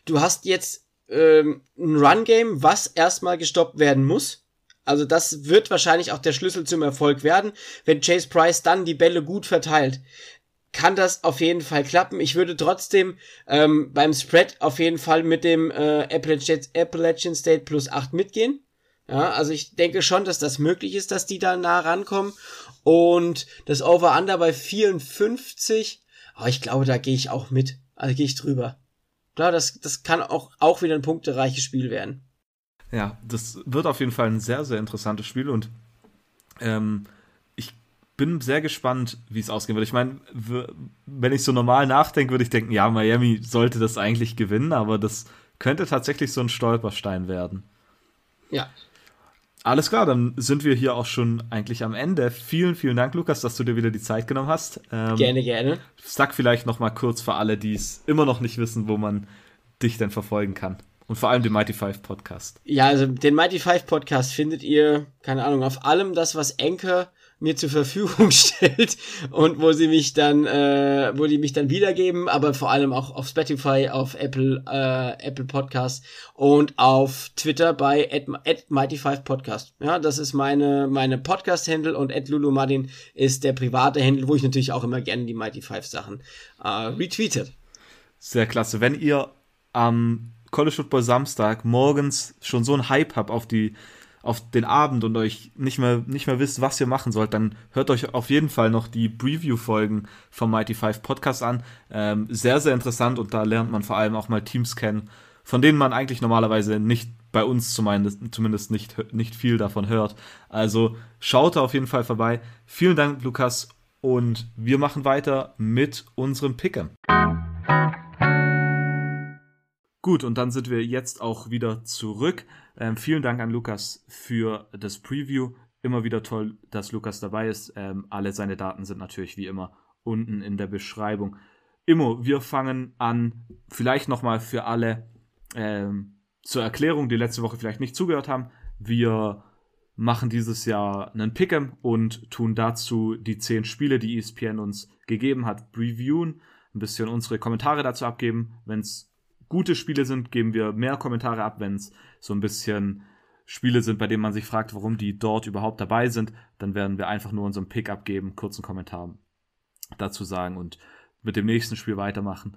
du hast jetzt ähm, ein Run-Game, was erstmal gestoppt werden muss. Also das wird wahrscheinlich auch der Schlüssel zum Erfolg werden, wenn Chase Price dann die Bälle gut verteilt kann das auf jeden Fall klappen. Ich würde trotzdem ähm, beim Spread auf jeden Fall mit dem äh, Appalachian, State plus 8 mitgehen. Ja, also ich denke schon, dass das möglich ist, dass die da nah rankommen. Und das Over-Under bei 54, oh, ich glaube, da gehe ich auch mit. Also gehe ich drüber. Klar, das, das kann auch, auch wieder ein punktereiches Spiel werden. Ja, das wird auf jeden Fall ein sehr, sehr interessantes Spiel und ähm, bin sehr gespannt, wie es ausgehen wird. Ich meine, wenn ich so normal nachdenke, würde ich denken, ja, Miami sollte das eigentlich gewinnen, aber das könnte tatsächlich so ein Stolperstein werden. Ja. Alles klar, dann sind wir hier auch schon eigentlich am Ende. Vielen, vielen Dank, Lukas, dass du dir wieder die Zeit genommen hast. Ähm, gerne, gerne. Sag vielleicht noch mal kurz für alle, die es immer noch nicht wissen, wo man dich denn verfolgen kann. Und vor allem den Mighty Five Podcast. Ja, also den Mighty Five Podcast findet ihr, keine Ahnung, auf allem das, was Anchor mir zur Verfügung stellt und wo sie mich dann, äh, wo die mich dann wiedergeben, aber vor allem auch auf Spotify, auf Apple, äh, Apple Podcast und auf Twitter bei at, at Mighty5 Podcast. Ja, das ist meine, meine Podcast-Handle und at Lulu Martin ist der private Handle, wo ich natürlich auch immer gerne die Mighty Five Sachen äh, retweetet. Sehr klasse. Wenn ihr am College Football Samstag morgens schon so einen Hype habt auf die auf den Abend und euch nicht mehr, nicht mehr wisst, was ihr machen sollt, dann hört euch auf jeden Fall noch die Preview-Folgen vom Mighty Five Podcast an. Ähm, sehr, sehr interessant und da lernt man vor allem auch mal Teams kennen, von denen man eigentlich normalerweise nicht bei uns zumindest, zumindest nicht, nicht viel davon hört. Also schaut da auf jeden Fall vorbei. Vielen Dank, Lukas, und wir machen weiter mit unserem Pick'em. Gut, und dann sind wir jetzt auch wieder zurück. Ähm, vielen Dank an Lukas für das Preview. Immer wieder toll, dass Lukas dabei ist. Ähm, alle seine Daten sind natürlich wie immer unten in der Beschreibung. Immo, wir fangen an, vielleicht nochmal für alle ähm, zur Erklärung, die letzte Woche vielleicht nicht zugehört haben. Wir machen dieses Jahr einen Pick'em und tun dazu die zehn Spiele, die ESPN uns gegeben hat, reviewen, ein bisschen unsere Kommentare dazu abgeben. Wenn es gute Spiele sind, geben wir mehr Kommentare ab. Wenn es so ein bisschen Spiele sind, bei denen man sich fragt, warum die dort überhaupt dabei sind, dann werden wir einfach nur unseren Pick abgeben, kurzen Kommentar dazu sagen und mit dem nächsten Spiel weitermachen.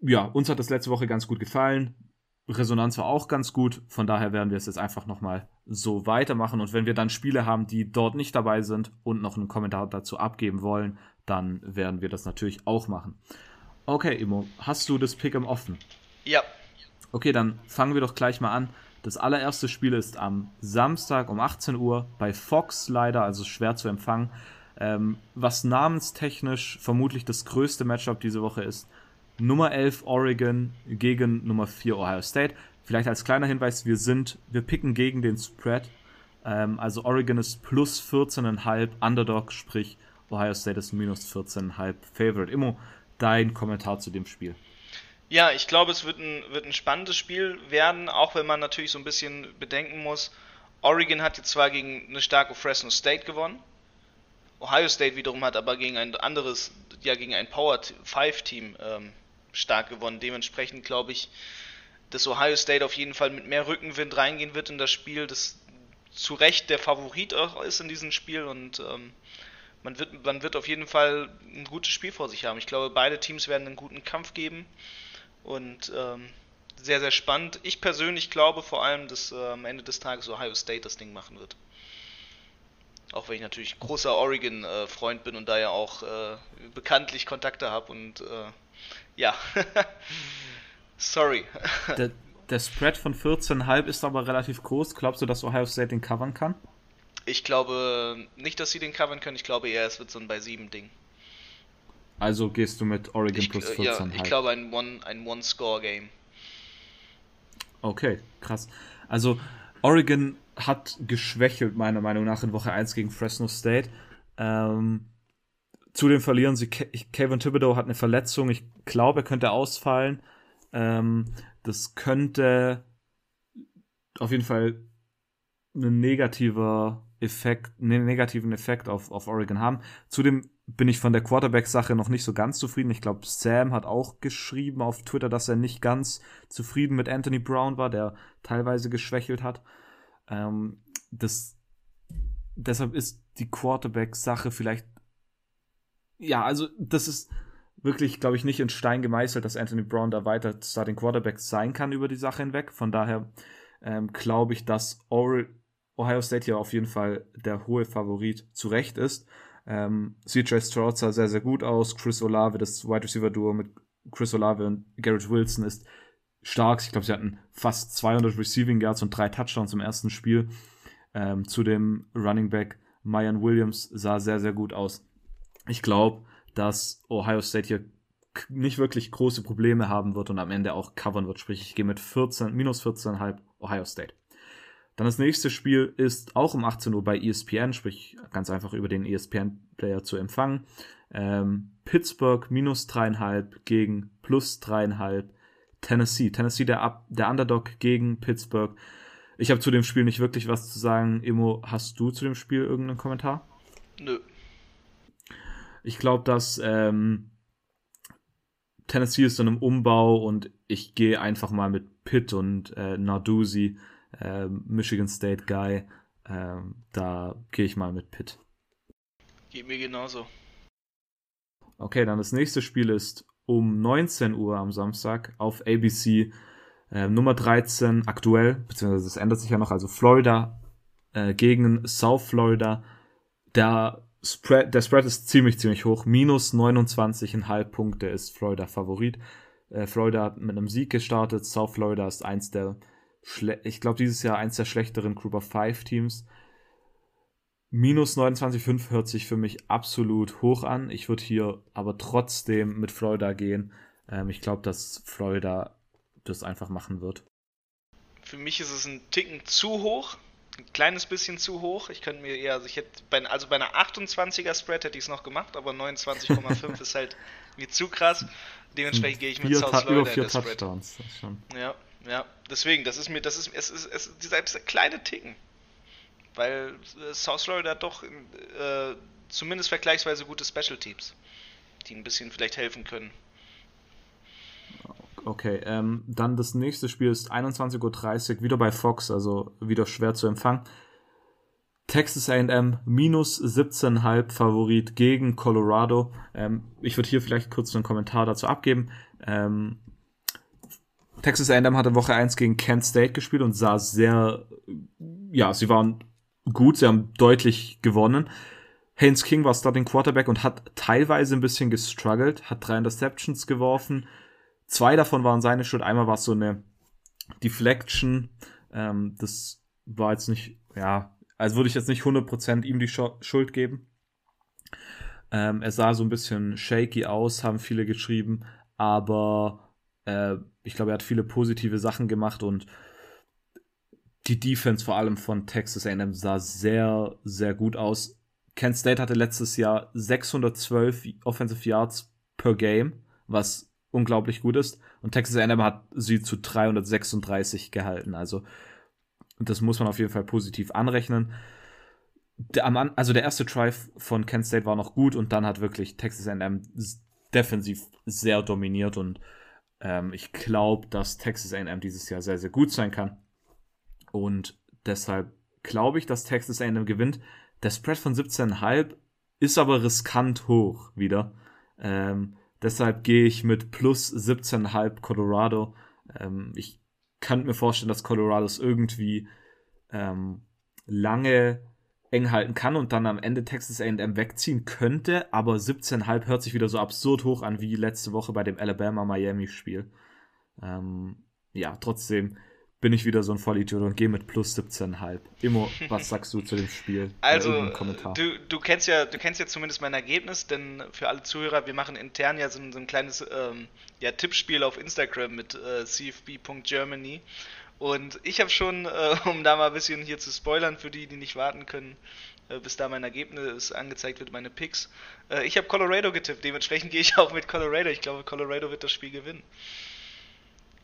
Ja, uns hat das letzte Woche ganz gut gefallen. Resonanz war auch ganz gut. Von daher werden wir es jetzt einfach nochmal so weitermachen. Und wenn wir dann Spiele haben, die dort nicht dabei sind und noch einen Kommentar dazu abgeben wollen, dann werden wir das natürlich auch machen. Okay, Imo, hast du das Pick'em offen? Ja. Okay, dann fangen wir doch gleich mal an. Das allererste Spiel ist am Samstag um 18 Uhr bei Fox leider, also schwer zu empfangen. Ähm, was namenstechnisch vermutlich das größte Matchup diese Woche ist. Nummer 11 Oregon gegen Nummer 4 Ohio State. Vielleicht als kleiner Hinweis, wir sind, wir picken gegen den Spread. Ähm, also Oregon ist plus 14,5 Underdog, sprich Ohio State ist minus 14,5 Favorite. Immo, dein Kommentar zu dem Spiel? Ja, ich glaube, es wird ein, wird ein spannendes Spiel werden, auch wenn man natürlich so ein bisschen bedenken muss. Oregon hat jetzt zwar gegen eine starke Fresno State gewonnen, Ohio State wiederum hat aber gegen ein anderes, ja gegen ein Power 5 Team ähm, stark gewonnen. Dementsprechend glaube ich, dass Ohio State auf jeden Fall mit mehr Rückenwind reingehen wird in das Spiel, das zu Recht der Favorit auch ist in diesem Spiel und ähm, man wird, man wird auf jeden Fall ein gutes Spiel vor sich haben. Ich glaube, beide Teams werden einen guten Kampf geben und ähm, sehr, sehr spannend. Ich persönlich glaube vor allem, dass äh, am Ende des Tages Ohio State das Ding machen wird. Auch wenn ich natürlich großer Oregon-Freund äh, bin und da ja auch äh, bekanntlich Kontakte habe und äh, ja, sorry. der, der Spread von 14,5 ist aber relativ groß. Glaubst du, dass Ohio State den covern kann? Ich glaube nicht, dass sie den covern können. Ich glaube eher, es wird so ein bei 7 Ding. Also gehst du mit Oregon ich, plus 14 Ja, ich glaube ein One, ein One-Score-Game. Okay, krass. Also Oregon hat geschwächelt, meiner Meinung nach, in Woche 1 gegen Fresno State. Ähm, zudem verlieren sie. Kevin Thibodeau hat eine Verletzung. Ich glaube, er könnte ausfallen. Ähm, das könnte auf jeden Fall ein negativer Effekt, einen negativen Effekt auf, auf Oregon haben. Zudem bin ich von der Quarterback-Sache noch nicht so ganz zufrieden. Ich glaube, Sam hat auch geschrieben auf Twitter, dass er nicht ganz zufrieden mit Anthony Brown war, der teilweise geschwächelt hat. Ähm, das, deshalb ist die Quarterback-Sache vielleicht ja, also das ist wirklich, glaube ich, nicht in Stein gemeißelt, dass Anthony Brown da weiter Starting Quarterback sein kann über die Sache hinweg. Von daher ähm, glaube ich, dass Ohio State hier auf jeden Fall der hohe Favorit zu Recht ist. Ähm, CJ Stroud sah sehr, sehr gut aus. Chris Olave, das Wide Receiver Duo mit Chris Olave und Garrett Wilson ist stark. Ich glaube, sie hatten fast 200 Receiving Yards und drei Touchdowns im ersten Spiel. Ähm, zu dem Running Back Mayan Williams sah sehr, sehr gut aus. Ich glaube, dass Ohio State hier nicht wirklich große Probleme haben wird und am Ende auch covern wird. Sprich, ich gehe mit 14, minus 14,5 Ohio State. Dann das nächste Spiel ist auch um 18 Uhr bei ESPN, sprich ganz einfach über den ESPN-Player zu empfangen. Ähm, Pittsburgh minus 3,5 gegen plus 3,5 Tennessee. Tennessee der, Up der Underdog gegen Pittsburgh. Ich habe zu dem Spiel nicht wirklich was zu sagen. Emo, hast du zu dem Spiel irgendeinen Kommentar? Nö. Ich glaube, dass ähm, Tennessee ist dann im Umbau und ich gehe einfach mal mit Pitt und äh, Narduzzi, äh, Michigan State Guy. Äh, da gehe ich mal mit Pitt. Geht mir genauso. Okay, dann das nächste Spiel ist um 19 Uhr am Samstag auf ABC äh, Nummer 13 aktuell, beziehungsweise es ändert sich ja noch, also Florida äh, gegen South Florida. Der Spread, der Spread ist ziemlich, ziemlich hoch. Minus 29,5 Punkte ist Florida Favorit. Äh, Florida hat mit einem Sieg gestartet. South Florida ist eins der, ich glaube, dieses Jahr eins der schlechteren Group of Five Teams. Minus 29,5 hört sich für mich absolut hoch an. Ich würde hier aber trotzdem mit Florida gehen. Ähm, ich glaube, dass Florida das einfach machen wird. Für mich ist es ein Ticken zu hoch ein kleines bisschen zu hoch. Ich könnte mir eher, also ich hätte bei, also bei einer 28er Spread hätte ich es noch gemacht, aber 29,5 ist halt mir zu krass. Dementsprechend gehe ich mit South Florida über vier Touchdowns. Ja, ja. Deswegen, das ist mir, das ist, es ist, es ist dieser, dieser kleine Ticken. Weil äh, South Florida doch äh, zumindest vergleichsweise gute Special Teams, die ein bisschen vielleicht helfen können. Okay, ähm, dann das nächste Spiel ist 21.30 Uhr, wieder bei Fox, also wieder schwer zu empfangen. Texas AM minus 17,5 Favorit gegen Colorado. Ähm, ich würde hier vielleicht kurz einen Kommentar dazu abgeben. Ähm, Texas AM hatte Woche 1 gegen Kent State gespielt und sah sehr, ja, sie waren gut, sie haben deutlich gewonnen. Haynes King war Starting Quarterback und hat teilweise ein bisschen gestruggelt, hat drei Interceptions geworfen, Zwei davon waren seine Schuld. Einmal war es so eine Deflection. Ähm, das war jetzt nicht, ja, also würde ich jetzt nicht 100% ihm die Schuld geben. Ähm, er sah so ein bisschen shaky aus, haben viele geschrieben, aber äh, ich glaube, er hat viele positive Sachen gemacht und die Defense vor allem von Texas A&M sah sehr, sehr gut aus. Kent State hatte letztes Jahr 612 Offensive Yards per Game, was unglaublich gut ist. Und Texas A&M hat sie zu 336 gehalten. Also das muss man auf jeden Fall positiv anrechnen. Der, also der erste Drive von Kent State war noch gut und dann hat wirklich Texas A&M defensiv sehr dominiert und ähm, ich glaube, dass Texas A&M dieses Jahr sehr, sehr gut sein kann. Und deshalb glaube ich, dass Texas A&M gewinnt. Der Spread von 17,5 ist aber riskant hoch wieder. Ähm, Deshalb gehe ich mit plus 17,5 Colorado. Ähm, ich kann mir vorstellen, dass Colorado es irgendwie ähm, lange eng halten kann und dann am Ende Texas A&M wegziehen könnte, aber 17,5 hört sich wieder so absurd hoch an wie letzte Woche bei dem Alabama-Miami-Spiel. Ähm, ja, trotzdem bin ich wieder so ein Vollidiot und gehe mit plus 17,5. Immo, was sagst du zu dem Spiel? Also, du, du, kennst ja, du kennst ja zumindest mein Ergebnis, denn für alle Zuhörer, wir machen intern ja so ein, so ein kleines ähm, ja, Tippspiel auf Instagram mit äh, cfb.germany. Und ich habe schon, äh, um da mal ein bisschen hier zu spoilern für die, die nicht warten können, äh, bis da mein Ergebnis angezeigt wird, meine Picks. Äh, ich habe Colorado getippt, dementsprechend gehe ich auch mit Colorado. Ich glaube, Colorado wird das Spiel gewinnen.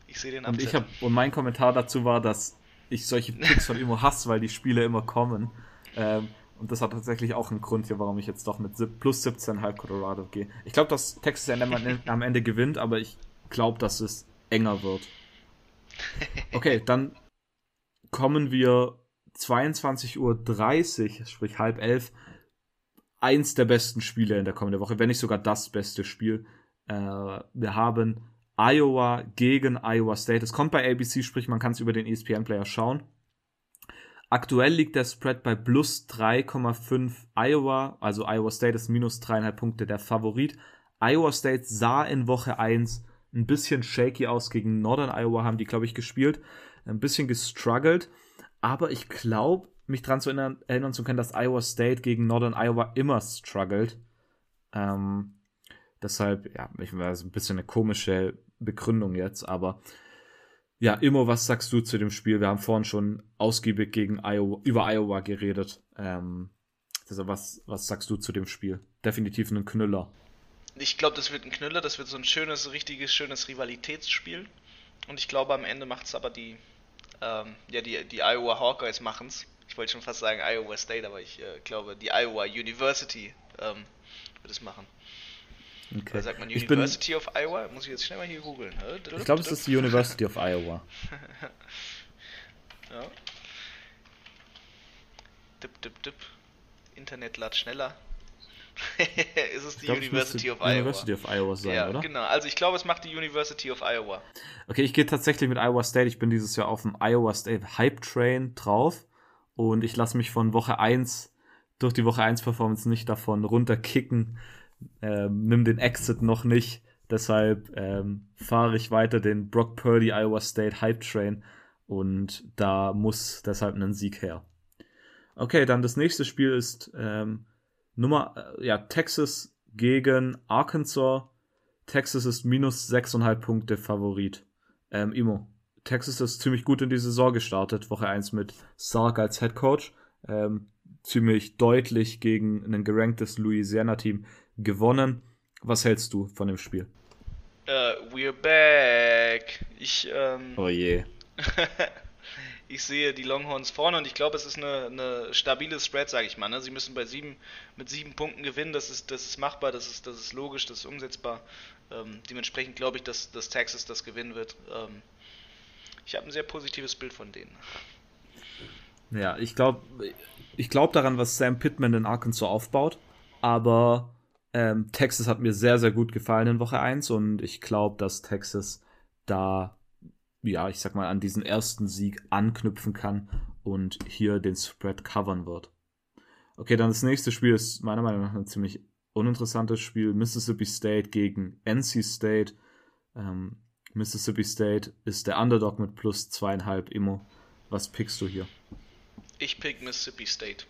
Ich sehe den Und, ich hab, und mein Kommentar dazu war, dass ich solche Picks von immer hasse, weil die Spiele immer kommen. Ähm, und das hat tatsächlich auch einen Grund hier, warum ich jetzt doch mit plus 17,5 Colorado gehe. Ich glaube, dass Texas A&M am Ende gewinnt, aber ich glaube, dass es enger wird. Okay, dann kommen wir 22.30 Uhr, sprich halb elf, eins der besten Spiele in der kommenden Woche, wenn nicht sogar das beste Spiel. Äh, wir haben Iowa gegen Iowa State. Es kommt bei ABC, sprich man kann es über den ESPN-Player schauen. Aktuell liegt der Spread bei plus 3,5 Iowa, also Iowa State ist minus 3,5 Punkte der Favorit. Iowa State sah in Woche 1 ein bisschen shaky aus gegen Northern Iowa, haben die, glaube ich, gespielt. Ein bisschen gestruggelt. Aber ich glaube, mich daran zu erinnern, erinnern, zu können, dass Iowa State gegen Northern Iowa immer struggelt. Ähm, deshalb, ja, ich weiß, ein bisschen eine komische Begründung jetzt, aber ja, immer was sagst du zu dem Spiel? Wir haben vorhin schon ausgiebig gegen Iowa, über Iowa geredet. Ähm, also was, was sagst du zu dem Spiel? Definitiv ein Knüller. Ich glaube, das wird ein Knüller, das wird so ein schönes, richtiges, schönes Rivalitätsspiel. Und ich glaube, am Ende macht es aber die, ähm, ja, die, die Iowa Hawkeyes machen es. Ich wollte schon fast sagen Iowa State, aber ich äh, glaube, die Iowa University ähm, wird es machen. Okay. Oder sagt man University bin, of Iowa? Muss ich jetzt schnell mal hier googeln. Ich glaube, es ist die University of Iowa. ja. Dip, dip, dip. Internet lad schneller. ist es die glaub, University of Iowa? University of Iowa sein, ja, oder? Genau, also ich glaube, es macht die University of Iowa. Okay, ich gehe tatsächlich mit Iowa State. Ich bin dieses Jahr auf dem Iowa State Hype Train drauf und ich lasse mich von Woche 1 durch die Woche 1 Performance nicht davon runterkicken. Ähm, nimm den Exit noch nicht. Deshalb ähm, fahre ich weiter den Brock Purdy Iowa State Hype Train und da muss deshalb ein Sieg her. Okay, dann das nächste Spiel ist ähm, Nummer, äh, ja, Texas gegen Arkansas. Texas ist minus 6,5 Punkte Favorit. Ähm, Imo, Texas ist ziemlich gut in die Saison gestartet. Woche 1 mit Sark als Head Coach. Ähm, ziemlich deutlich gegen ein geranktes Louisiana-Team gewonnen. Was hältst du von dem Spiel? Uh, we're back. Ich, ähm, Oh je. ich sehe die Longhorns vorne und ich glaube, es ist eine, eine stabile Spread, sage ich mal. Ne? Sie müssen bei sieben, mit sieben Punkten gewinnen, das ist, das ist machbar, das ist, das ist logisch, das ist umsetzbar. Ähm, dementsprechend glaube ich, dass, dass Texas das gewinnen wird. Ähm, ich habe ein sehr positives Bild von denen. Ja, ich glaube ich glaub daran, was Sam Pittman in Arkansas aufbaut, aber ähm, Texas hat mir sehr, sehr gut gefallen in Woche 1 und ich glaube, dass Texas da ja, ich sag mal, an diesen ersten Sieg anknüpfen kann und hier den Spread covern wird. Okay, dann das nächste Spiel ist meiner Meinung nach ein ziemlich uninteressantes Spiel. Mississippi State gegen NC State. Ähm, Mississippi State ist der Underdog mit plus zweieinhalb Immo. Was pickst du hier? Ich pick Mississippi State.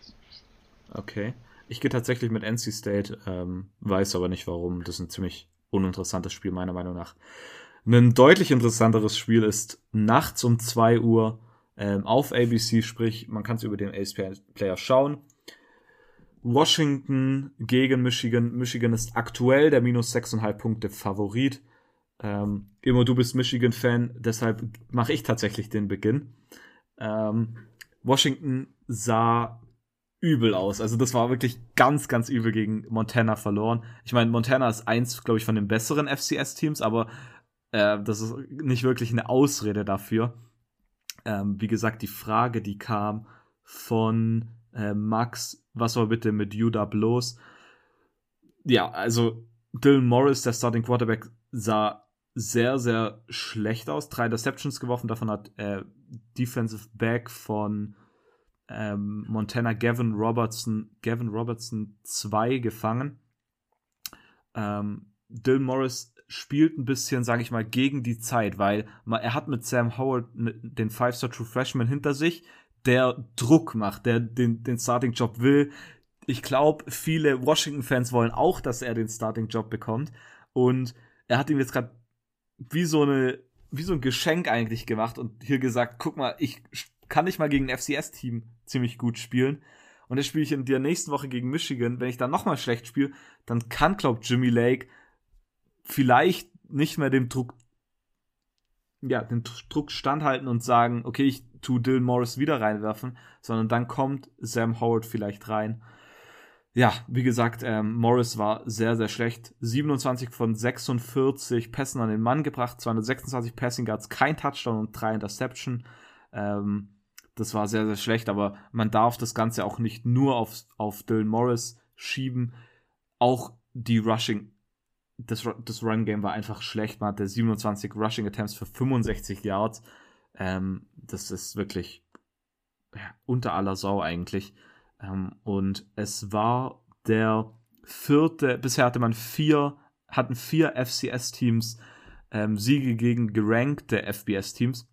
Okay. Ich gehe tatsächlich mit NC State, ähm, weiß aber nicht warum. Das ist ein ziemlich uninteressantes Spiel, meiner Meinung nach. Ein deutlich interessanteres Spiel ist nachts um 2 Uhr ähm, auf ABC, sprich, man kann es über den ASP-Player schauen. Washington gegen Michigan. Michigan ist aktuell der minus 6,5 Punkte Favorit. Ähm, immer du bist Michigan-Fan, deshalb mache ich tatsächlich den Beginn. Ähm, Washington sah übel aus. Also das war wirklich ganz, ganz übel gegen Montana verloren. Ich meine, Montana ist eins, glaube ich, von den besseren FCS-Teams, aber äh, das ist nicht wirklich eine Ausrede dafür. Ähm, wie gesagt, die Frage, die kam von äh, Max, was war bitte mit Judah bloß? Ja, also Dylan Morris, der Starting Quarterback, sah sehr, sehr schlecht aus. Drei Deceptions geworfen, davon hat äh, Defensive Back von ähm, Montana Gavin Robertson, Gavin Robertson zwei gefangen. Ähm, Dylan Morris spielt ein bisschen, sage ich mal, gegen die Zeit, weil er hat mit Sam Howard den Five-Star True Freshman hinter sich, der Druck macht, der den, den Starting-Job will. Ich glaube, viele Washington-Fans wollen auch, dass er den Starting-Job bekommt. Und er hat ihm jetzt gerade wie so wie so ein Geschenk eigentlich gemacht und hier gesagt, guck mal, ich kann nicht mal gegen ein FCS-Team ziemlich gut spielen. Und jetzt spiele ich in der nächsten Woche gegen Michigan. Wenn ich dann nochmal schlecht spiele, dann kann, glaub Jimmy Lake vielleicht nicht mehr dem Druck, ja, dem Druck standhalten und sagen, okay, ich tu Dylan Morris wieder reinwerfen, sondern dann kommt Sam Howard vielleicht rein. Ja, wie gesagt, ähm, Morris war sehr, sehr schlecht. 27 von 46 Pässen an den Mann gebracht, 226 Passing Guards, kein Touchdown und drei Interception. Ähm, das war sehr, sehr schlecht, aber man darf das Ganze auch nicht nur auf, auf Dylan Morris schieben. Auch die Rushing, das, das Run-Game war einfach schlecht. Man hatte 27 Rushing Attempts für 65 Yards. Ähm, das ist wirklich ja, unter aller Sau eigentlich. Ähm, und es war der vierte, bisher hatte man vier, hatten vier FCS-Teams ähm, Siege gegen gerankte FBS-Teams.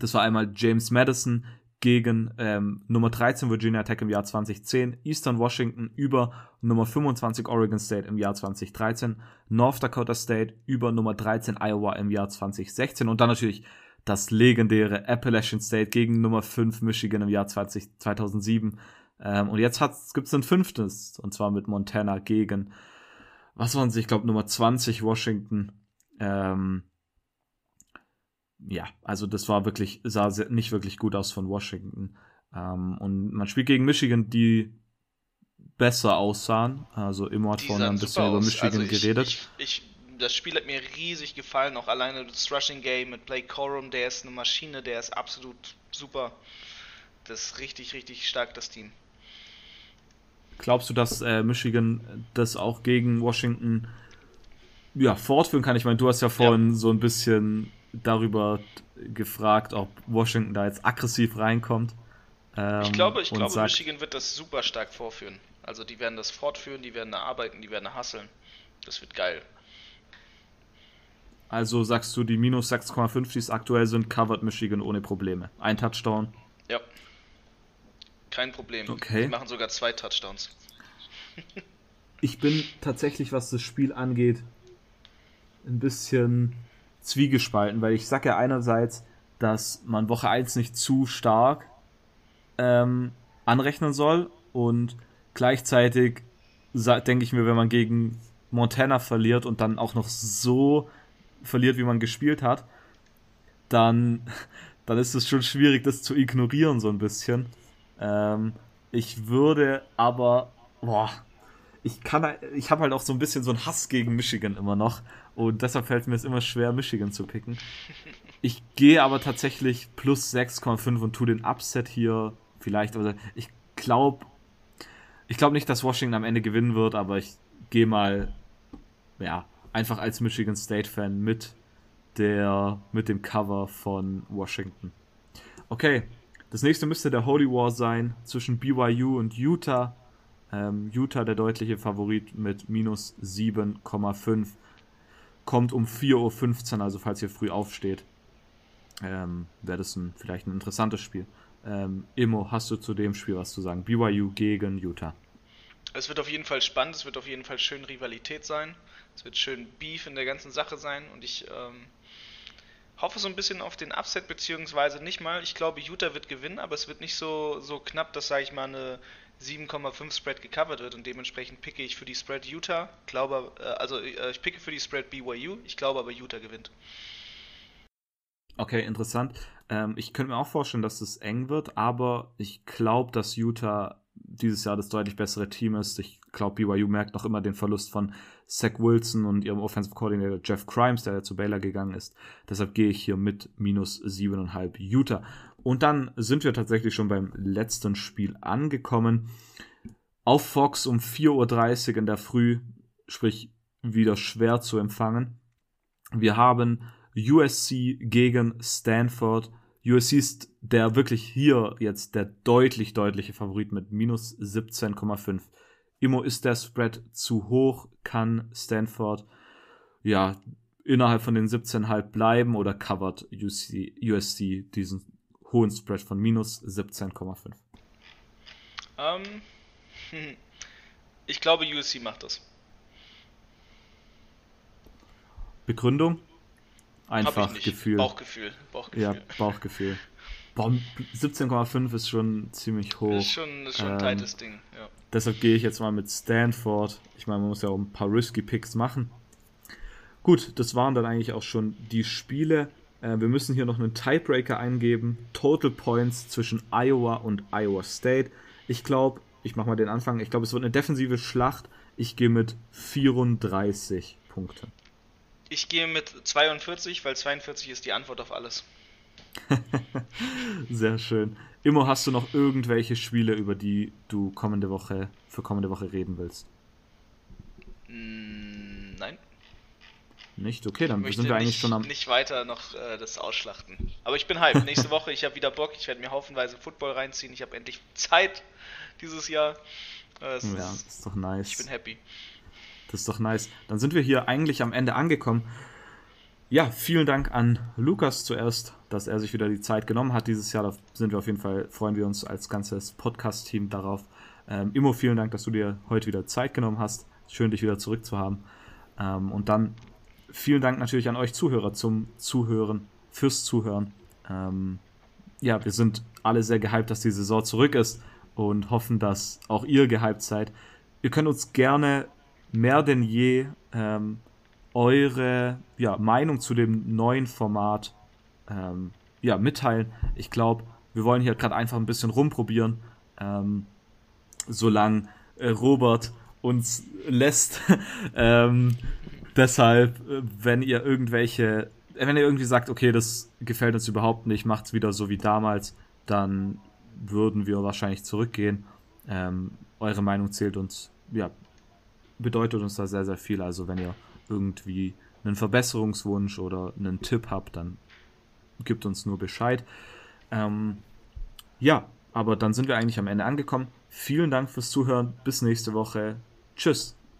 Das war einmal James Madison gegen ähm, Nummer 13 Virginia Tech im Jahr 2010, Eastern Washington über Nummer 25 Oregon State im Jahr 2013, North Dakota State über Nummer 13 Iowa im Jahr 2016 und dann natürlich das legendäre Appalachian State gegen Nummer 5 Michigan im Jahr 20, 2007. Ähm, und jetzt gibt es ein fünftes, und zwar mit Montana gegen, was waren sie, ich glaube Nummer 20 Washington. Ähm, ja, also das war wirklich, sah sehr, nicht wirklich gut aus von Washington. Ähm, und man spielt gegen Michigan, die besser aussahen. Also immer hat vorhin ein bisschen über Michigan also ich, geredet. Ich, ich, das Spiel hat mir riesig gefallen, auch alleine das Rushing Game mit Blake Corum, der ist eine Maschine, der ist absolut super. Das ist richtig, richtig stark, das Team. Glaubst du, dass äh, Michigan das auch gegen Washington ja, fortführen kann? Ich meine, du hast ja vorhin ja. so ein bisschen darüber gefragt, ob Washington da jetzt aggressiv reinkommt. Ähm, ich glaube, ich glaube sagt, Michigan wird das super stark vorführen. Also die werden das fortführen, die werden da arbeiten, die werden da hasseln. Das wird geil. Also sagst du, die minus 6,5, die es aktuell sind, covered Michigan ohne Probleme. Ein Touchdown. Ja. Kein Problem. Okay. Die machen sogar zwei Touchdowns. ich bin tatsächlich, was das Spiel angeht, ein bisschen zwiegespalten, weil ich sage ja einerseits, dass man Woche 1 nicht zu stark ähm, anrechnen soll und gleichzeitig denke ich mir, wenn man gegen Montana verliert und dann auch noch so verliert, wie man gespielt hat, dann, dann ist es schon schwierig, das zu ignorieren, so ein bisschen. Ähm, ich würde aber, boah, ich kann, ich habe halt auch so ein bisschen so einen Hass gegen Michigan immer noch und deshalb fällt mir es immer schwer, Michigan zu picken. Ich gehe aber tatsächlich plus 6,5 und tu den Upset hier vielleicht, also ich glaube, ich glaube nicht, dass Washington am Ende gewinnen wird, aber ich gehe mal, ja, einfach als Michigan State Fan mit der, mit dem Cover von Washington. Okay, das nächste müsste der Holy War sein zwischen BYU und Utah. Ähm, Utah der deutliche Favorit mit minus 7,5. Kommt um 4.15 Uhr, also falls ihr früh aufsteht, ähm, wäre das ein, vielleicht ein interessantes Spiel. Ähm, Immo, hast du zu dem Spiel was zu sagen? BYU gegen Utah. Es wird auf jeden Fall spannend, es wird auf jeden Fall schön Rivalität sein. Es wird schön Beef in der ganzen Sache sein und ich ähm, hoffe so ein bisschen auf den Upset, beziehungsweise nicht mal. Ich glaube, Utah wird gewinnen, aber es wird nicht so, so knapp, dass, sage ich mal, eine 7,5 Spread gecovert wird und dementsprechend picke ich für die Spread Utah. Glaube, äh, also äh, ich picke für die Spread BYU, ich glaube aber Utah gewinnt. Okay, interessant. Ähm, ich könnte mir auch vorstellen, dass es eng wird, aber ich glaube, dass Utah dieses Jahr das deutlich bessere Team ist. Ich glaube, BYU merkt noch immer den Verlust von Zach Wilson und ihrem Offensive Coordinator Jeff Crimes, der zu Baylor gegangen ist. Deshalb gehe ich hier mit minus 7,5 Utah. Und dann sind wir tatsächlich schon beim letzten Spiel angekommen. Auf Fox um 4.30 Uhr in der Früh, sprich wieder schwer zu empfangen. Wir haben USC gegen Stanford. USC ist der wirklich hier jetzt der deutlich, deutliche Favorit mit minus 17,5. Immo ist der Spread zu hoch, kann Stanford ja innerhalb von den 17,5 bleiben oder covert USC, USC diesen hohen Spread von minus 17,5? Ähm, ich glaube, USC macht das. Begründung? Einfach Gefühl. Bauchgefühl. Bauchgefühl. Ja, Bauchgefühl. 17,5 ist schon ziemlich hoch. Ist schon, ist schon ein ähm, tightes Ding, ja. Deshalb gehe ich jetzt mal mit Stanford. Ich meine, man muss ja auch ein paar risky Picks machen. Gut, das waren dann eigentlich auch schon die Spiele. Äh, wir müssen hier noch einen Tiebreaker eingeben. Total Points zwischen Iowa und Iowa State. Ich glaube, ich mache mal den Anfang. Ich glaube, es wird eine defensive Schlacht. Ich gehe mit 34 Punkten. Ich gehe mit 42, weil 42 ist die Antwort auf alles. Sehr schön. Immo, hast du noch irgendwelche Spiele, über die du kommende Woche für kommende Woche reden willst? Mm. Nicht? Okay, dann sind wir eigentlich nicht, schon am. nicht weiter noch äh, das ausschlachten. Aber ich bin hyped. Nächste Woche, ich habe wieder Bock. Ich werde mir haufenweise Football reinziehen. Ich habe endlich Zeit dieses Jahr. Äh, es Ja, ist, ist doch nice. ich bin happy. Das ist doch nice. Dann sind wir hier eigentlich am Ende angekommen. Ja, vielen Dank an Lukas zuerst, dass er sich wieder die Zeit genommen hat dieses Jahr. Da sind wir auf jeden Fall, freuen wir uns als ganzes Podcast-Team darauf. Ähm, Immo, vielen Dank, dass du dir heute wieder Zeit genommen hast. Schön, dich wieder zurückzuhaben. Ähm, und dann vielen Dank natürlich an euch Zuhörer zum Zuhören, fürs Zuhören. Ähm, ja, wir sind alle sehr gehypt, dass die Saison zurück ist und hoffen, dass auch ihr gehypt seid. Ihr könnt uns gerne mehr denn je ähm, eure ja, Meinung zu dem neuen Format ähm, ja, mitteilen. Ich glaube, wir wollen hier gerade einfach ein bisschen rumprobieren, ähm, solange äh, Robert uns lässt. ähm, deshalb, äh, wenn ihr irgendwelche, äh, wenn ihr irgendwie sagt, okay, das gefällt uns überhaupt nicht, macht's wieder so wie damals, dann würden wir wahrscheinlich zurückgehen. Ähm, eure Meinung zählt uns, ja, bedeutet uns da sehr, sehr viel. Also wenn ihr irgendwie einen Verbesserungswunsch oder einen Tipp habt, dann gibt uns nur Bescheid. Ähm, ja, aber dann sind wir eigentlich am Ende angekommen. Vielen Dank fürs Zuhören. Bis nächste Woche. Tschüss.